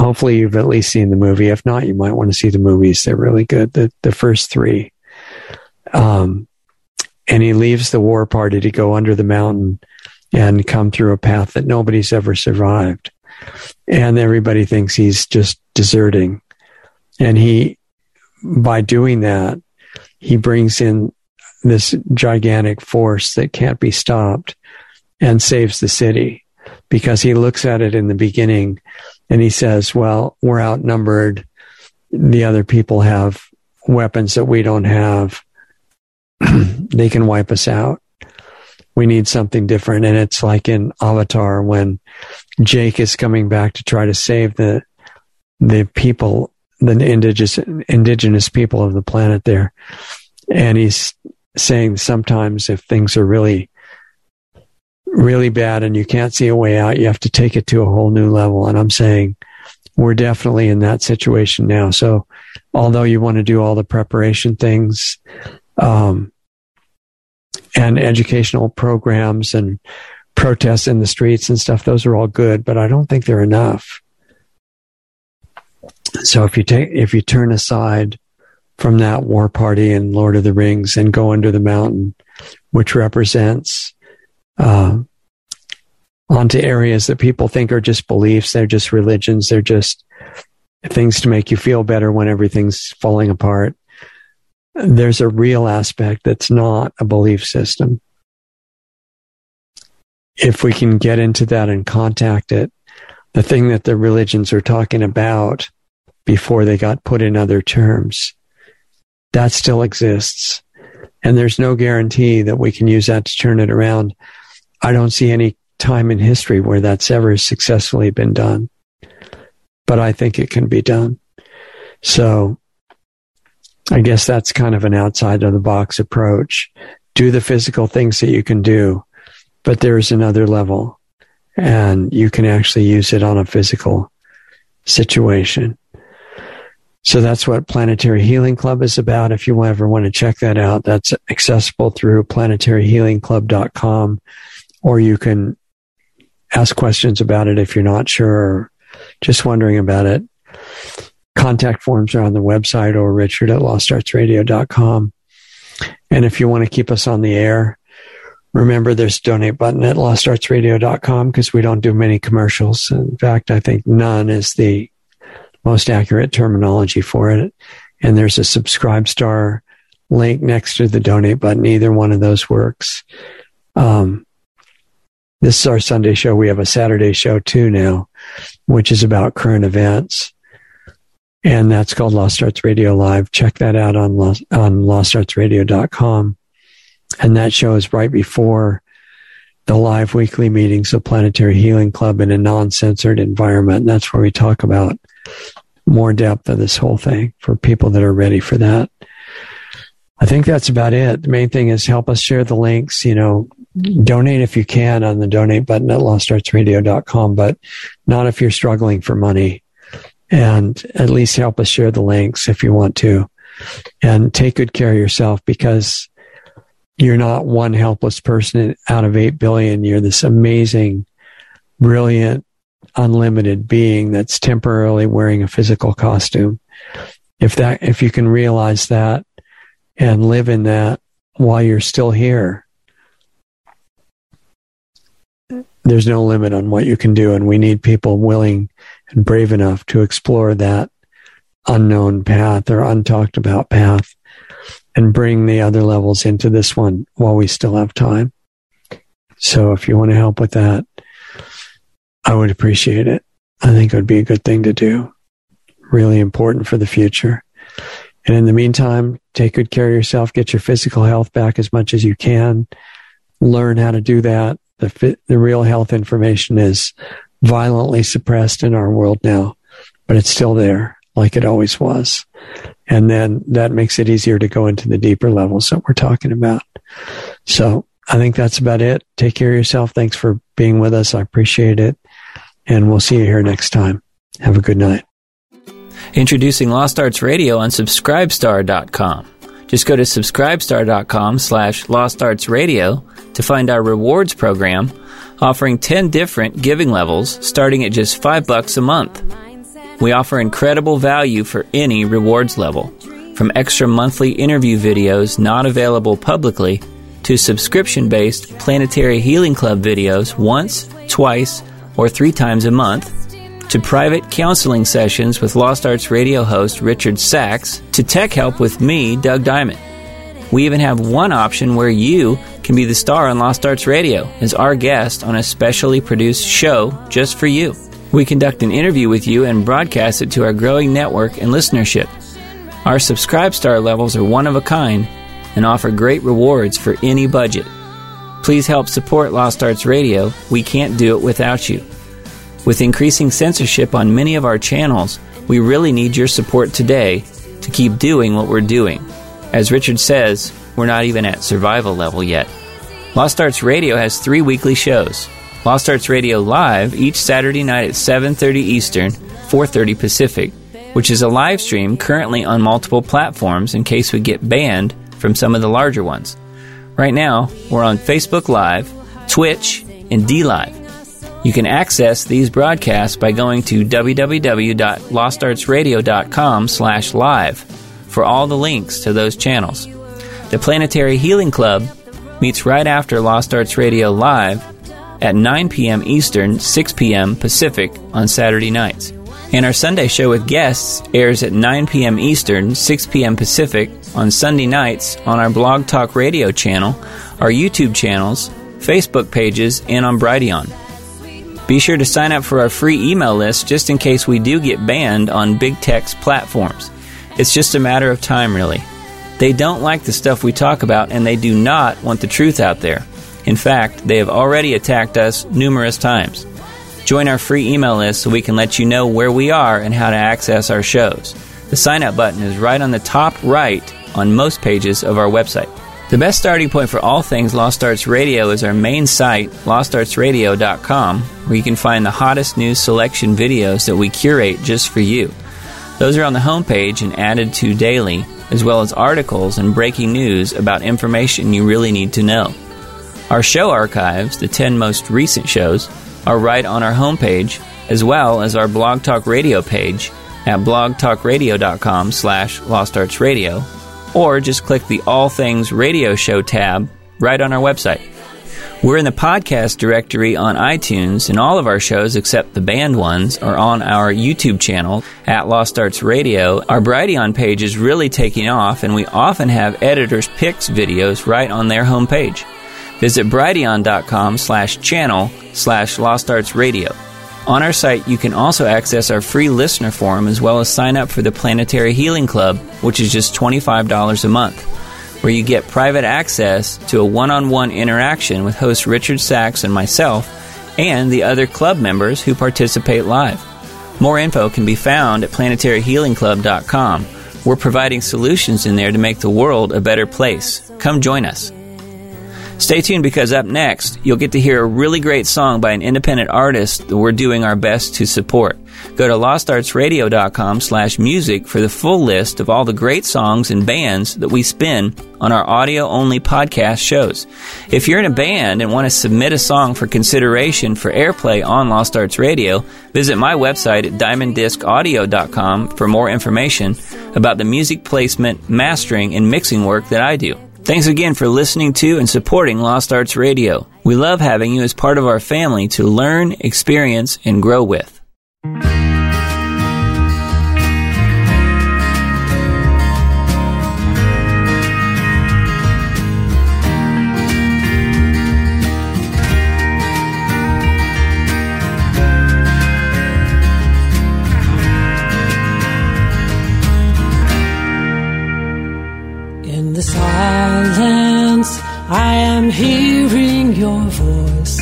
Hopefully, you've at least seen the movie. If not, you might want to see the movies. They're really good. The the first three. Um, and he leaves the war party to go under the mountain and come through a path that nobody's ever survived and everybody thinks he's just deserting. And he, by doing that, he brings in this gigantic force that can't be stopped and saves the city because he looks at it in the beginning and he says, well, we're outnumbered. The other people have weapons that we don't have. [CLEARS THROAT] they can wipe us out we need something different. And it's like in Avatar when Jake is coming back to try to save the the people, the indigenous indigenous people of the planet there. And he's saying sometimes if things are really really bad and you can't see a way out, you have to take it to a whole new level. And I'm saying we're definitely in that situation now. So although you want to do all the preparation things, um, and educational programs and protests in the streets and stuff, those are all good, but I don't think they're enough. So if you take, if you turn aside from that war party in Lord of the Rings and go under the mountain, which represents, uh, onto areas that people think are just beliefs, they're just religions, they're just things to make you feel better when everything's falling apart there's a real aspect that's not a belief system. If we can get into that and contact it, the thing that the religions are talking about before they got put in other terms, that still exists. And there's no guarantee that we can use that to turn it around. I don't see any time in history where that's ever successfully been done. But I think it can be done. So I guess that's kind of an outside of the box approach. Do the physical things that you can do, but there's another level and you can actually use it on a physical situation. So that's what Planetary Healing Club is about. If you ever want to check that out, that's accessible through planetaryhealingclub.com or you can ask questions about it if you're not sure or just wondering about it contact forms are on the website or richard at lostartsradio.com. And if you want to keep us on the air, remember there's donate button at lostartsradio.com because we don't do many commercials. In fact, I think none is the most accurate terminology for it. And there's a subscribe star link next to the donate button. Either one of those works. Um, this is our Sunday show. We have a Saturday show too now, which is about current events and that's called Lost Arts Radio Live. Check that out on Lost, on lostartsradio.com. And that show is right before the live weekly meetings of Planetary Healing Club in a non-censored environment. And that's where we talk about more depth of this whole thing for people that are ready for that. I think that's about it. The main thing is help us share the links, you know, donate if you can on the donate button at lostartsradio.com, but not if you're struggling for money and at least help us share the links if you want to and take good care of yourself because you're not one helpless person out of 8 billion. You're this amazing, brilliant, unlimited being that's temporarily wearing a physical costume. If that, if you can realize that and live in that while you're still here, there's no limit on what you can do. And we need people willing and brave enough to explore that unknown path or untalked about path and bring the other levels into this one while we still have time. So if you want to help with that, I would appreciate it. I think it would be a good thing to do. Really important for the future. And in the meantime, take good care of yourself, get your physical health back as much as you can. Learn how to do that. The, the real health information is violently suppressed in our world now, but it's still there like it always was. And then that makes it easier to go into the deeper levels that we're talking about. So I think that's about it. Take care of yourself. Thanks for being with us. I appreciate it. And we'll see you here next time. Have a good night. Introducing Lost Arts Radio on Subscribestar.com. Just go to subscribestar.com slash Lost Arts Radio to find our rewards program offering 10 different giving levels starting at just 5 bucks a month. We offer incredible value for any rewards level, from extra monthly interview videos not available publicly to subscription based Planetary Healing Club videos once, twice, or three times a month, to private counseling sessions with Lost Arts radio host Richard Sacks, to tech help with me, Doug Diamond. We even have one option where you can be the star on Lost Arts Radio as our guest on a specially produced show just for you. We conduct an interview with you and broadcast it to our growing network and listenership. Our Subscribe Star levels are one of a kind and offer great rewards for any budget. Please help support Lost Arts Radio. We can't do it without you. With increasing censorship on many of our channels, we really need your support today to keep doing what we're doing. As Richard says, we're not even at survival level yet. Lost Arts Radio has three weekly shows. Lost Arts Radio Live each Saturday night at 7:30 Eastern, 4:30 Pacific, which is a live stream currently on multiple platforms in case we get banned from some of the larger ones. Right now, we're on Facebook Live, Twitch, and DLive. You can access these broadcasts by going to www.lostartsradio.com slash live for all the links to those channels. The Planetary Healing Club meets right after Lost Arts Radio Live at 9 p.m. Eastern, 6 p.m. Pacific on Saturday nights. And our Sunday show with guests airs at 9 p.m. Eastern, 6 p.m. Pacific on Sunday nights on our Blog Talk Radio channel, our YouTube channels, Facebook pages, and on Brighteon. Be sure to sign up for our free email list just in case we do get banned on big tech's platforms. It's just a matter of time, really. They don't like the stuff we talk about, and they do not want the truth out there. In fact, they have already attacked us numerous times. Join our free email list so we can let you know where we are and how to access our shows. The sign up button is right on the top right on most pages of our website. The best starting point for all things Lost Arts Radio is our main site, lostartsradio.com, where you can find the hottest news selection videos that we curate just for you. Those are on the homepage and added to daily, as well as articles and breaking news about information you really need to know. Our show archives, the 10 most recent shows, are right on our homepage, as well as our Blog Talk Radio page at blogtalkradio.com slash lostartsradio, or just click the All Things Radio Show tab right on our website. We're in the podcast directory on iTunes, and all of our shows, except the banned ones, are on our YouTube channel at Lost Arts Radio. Our Brighteon page is really taking off, and we often have editors' picks videos right on their homepage. Visit brighteon.com slash channel slash Lost Arts Radio. On our site, you can also access our free listener forum as well as sign up for the Planetary Healing Club, which is just $25 a month, where you get private access to a one on one interaction with host Richard Sacks and myself and the other club members who participate live. More info can be found at planetaryhealingclub.com. We're providing solutions in there to make the world a better place. Come join us. Stay tuned because up next, you'll get to hear a really great song by an independent artist that we're doing our best to support. Go to lostartsradio.com slash music for the full list of all the great songs and bands that we spin on our audio-only podcast shows. If you're in a band and want to submit a song for consideration for airplay on Lost Arts Radio, visit my website at diamonddiscaudio.com for more information about the music placement, mastering, and mixing work that I do. Thanks again for listening to and supporting Lost Arts Radio. We love having you as part of our family to learn, experience, and grow with. I am hearing your voice,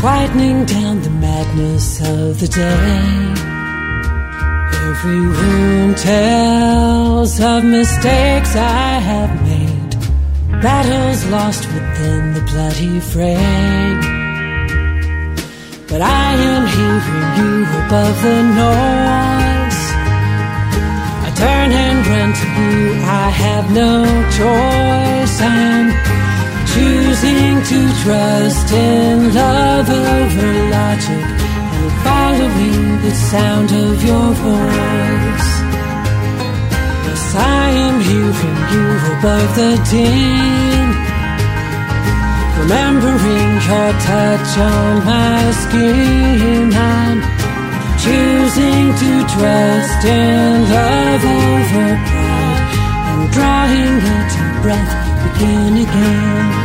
quietening down the madness of the day. Every wound tells of mistakes I have made, battles lost within the bloody fray. But I am hearing you above the noise. I turn and run to you, I have no choice. I'm choosing to trust in love over logic and following the sound of your voice. Yes, I am hearing you above the din. Remembering your touch on my skin, I'm choosing to trust in love over pride and drawing a deep breath begin again.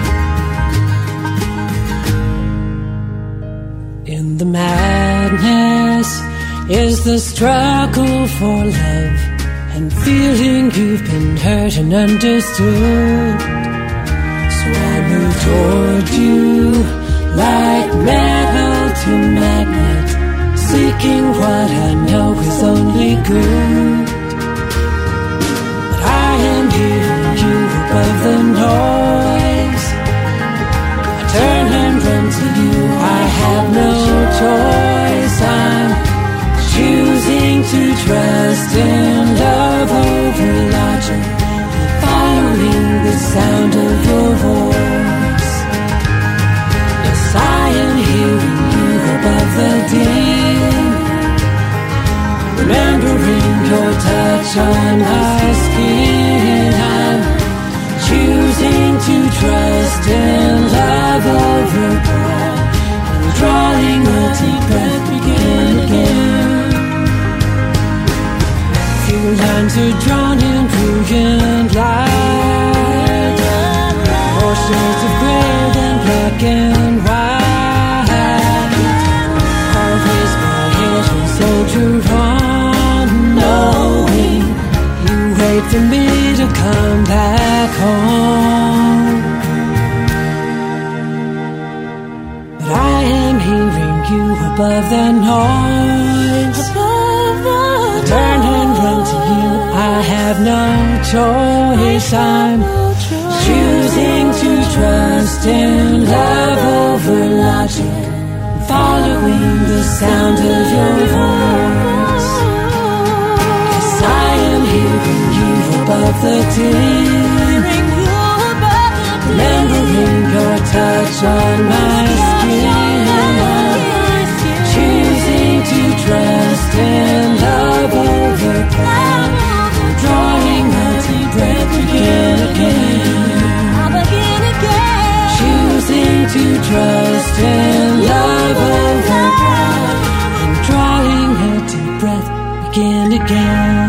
The madness is the struggle for love and feeling you've been hurt and understood. So I move toward you like metal to magnet, seeking what I know is only good. But I am hearing you above the noise. Choice. I'm choosing to trust in love over logic, following the sound of your voice. Yes, I am hearing you above the din, remembering your touch on my skin. I'm choosing to trust in love over drawing a deep breath begin again. Few lines are drawn in brilliant light, more shades of gray than black and white. Raise my head and soldier on, knowing you wait for me to come back home. Above the noise. Above the Turn and run to you. I have no choice. I'm choosing to trust in love over logic, following the sound of your voice. Yes, I am hearing you above the din. Remembering your touch on my dressed in love over love drawing a deep breath begin again. I'll begin again. Choosing to trust in love over love drawing a deep breath begin again.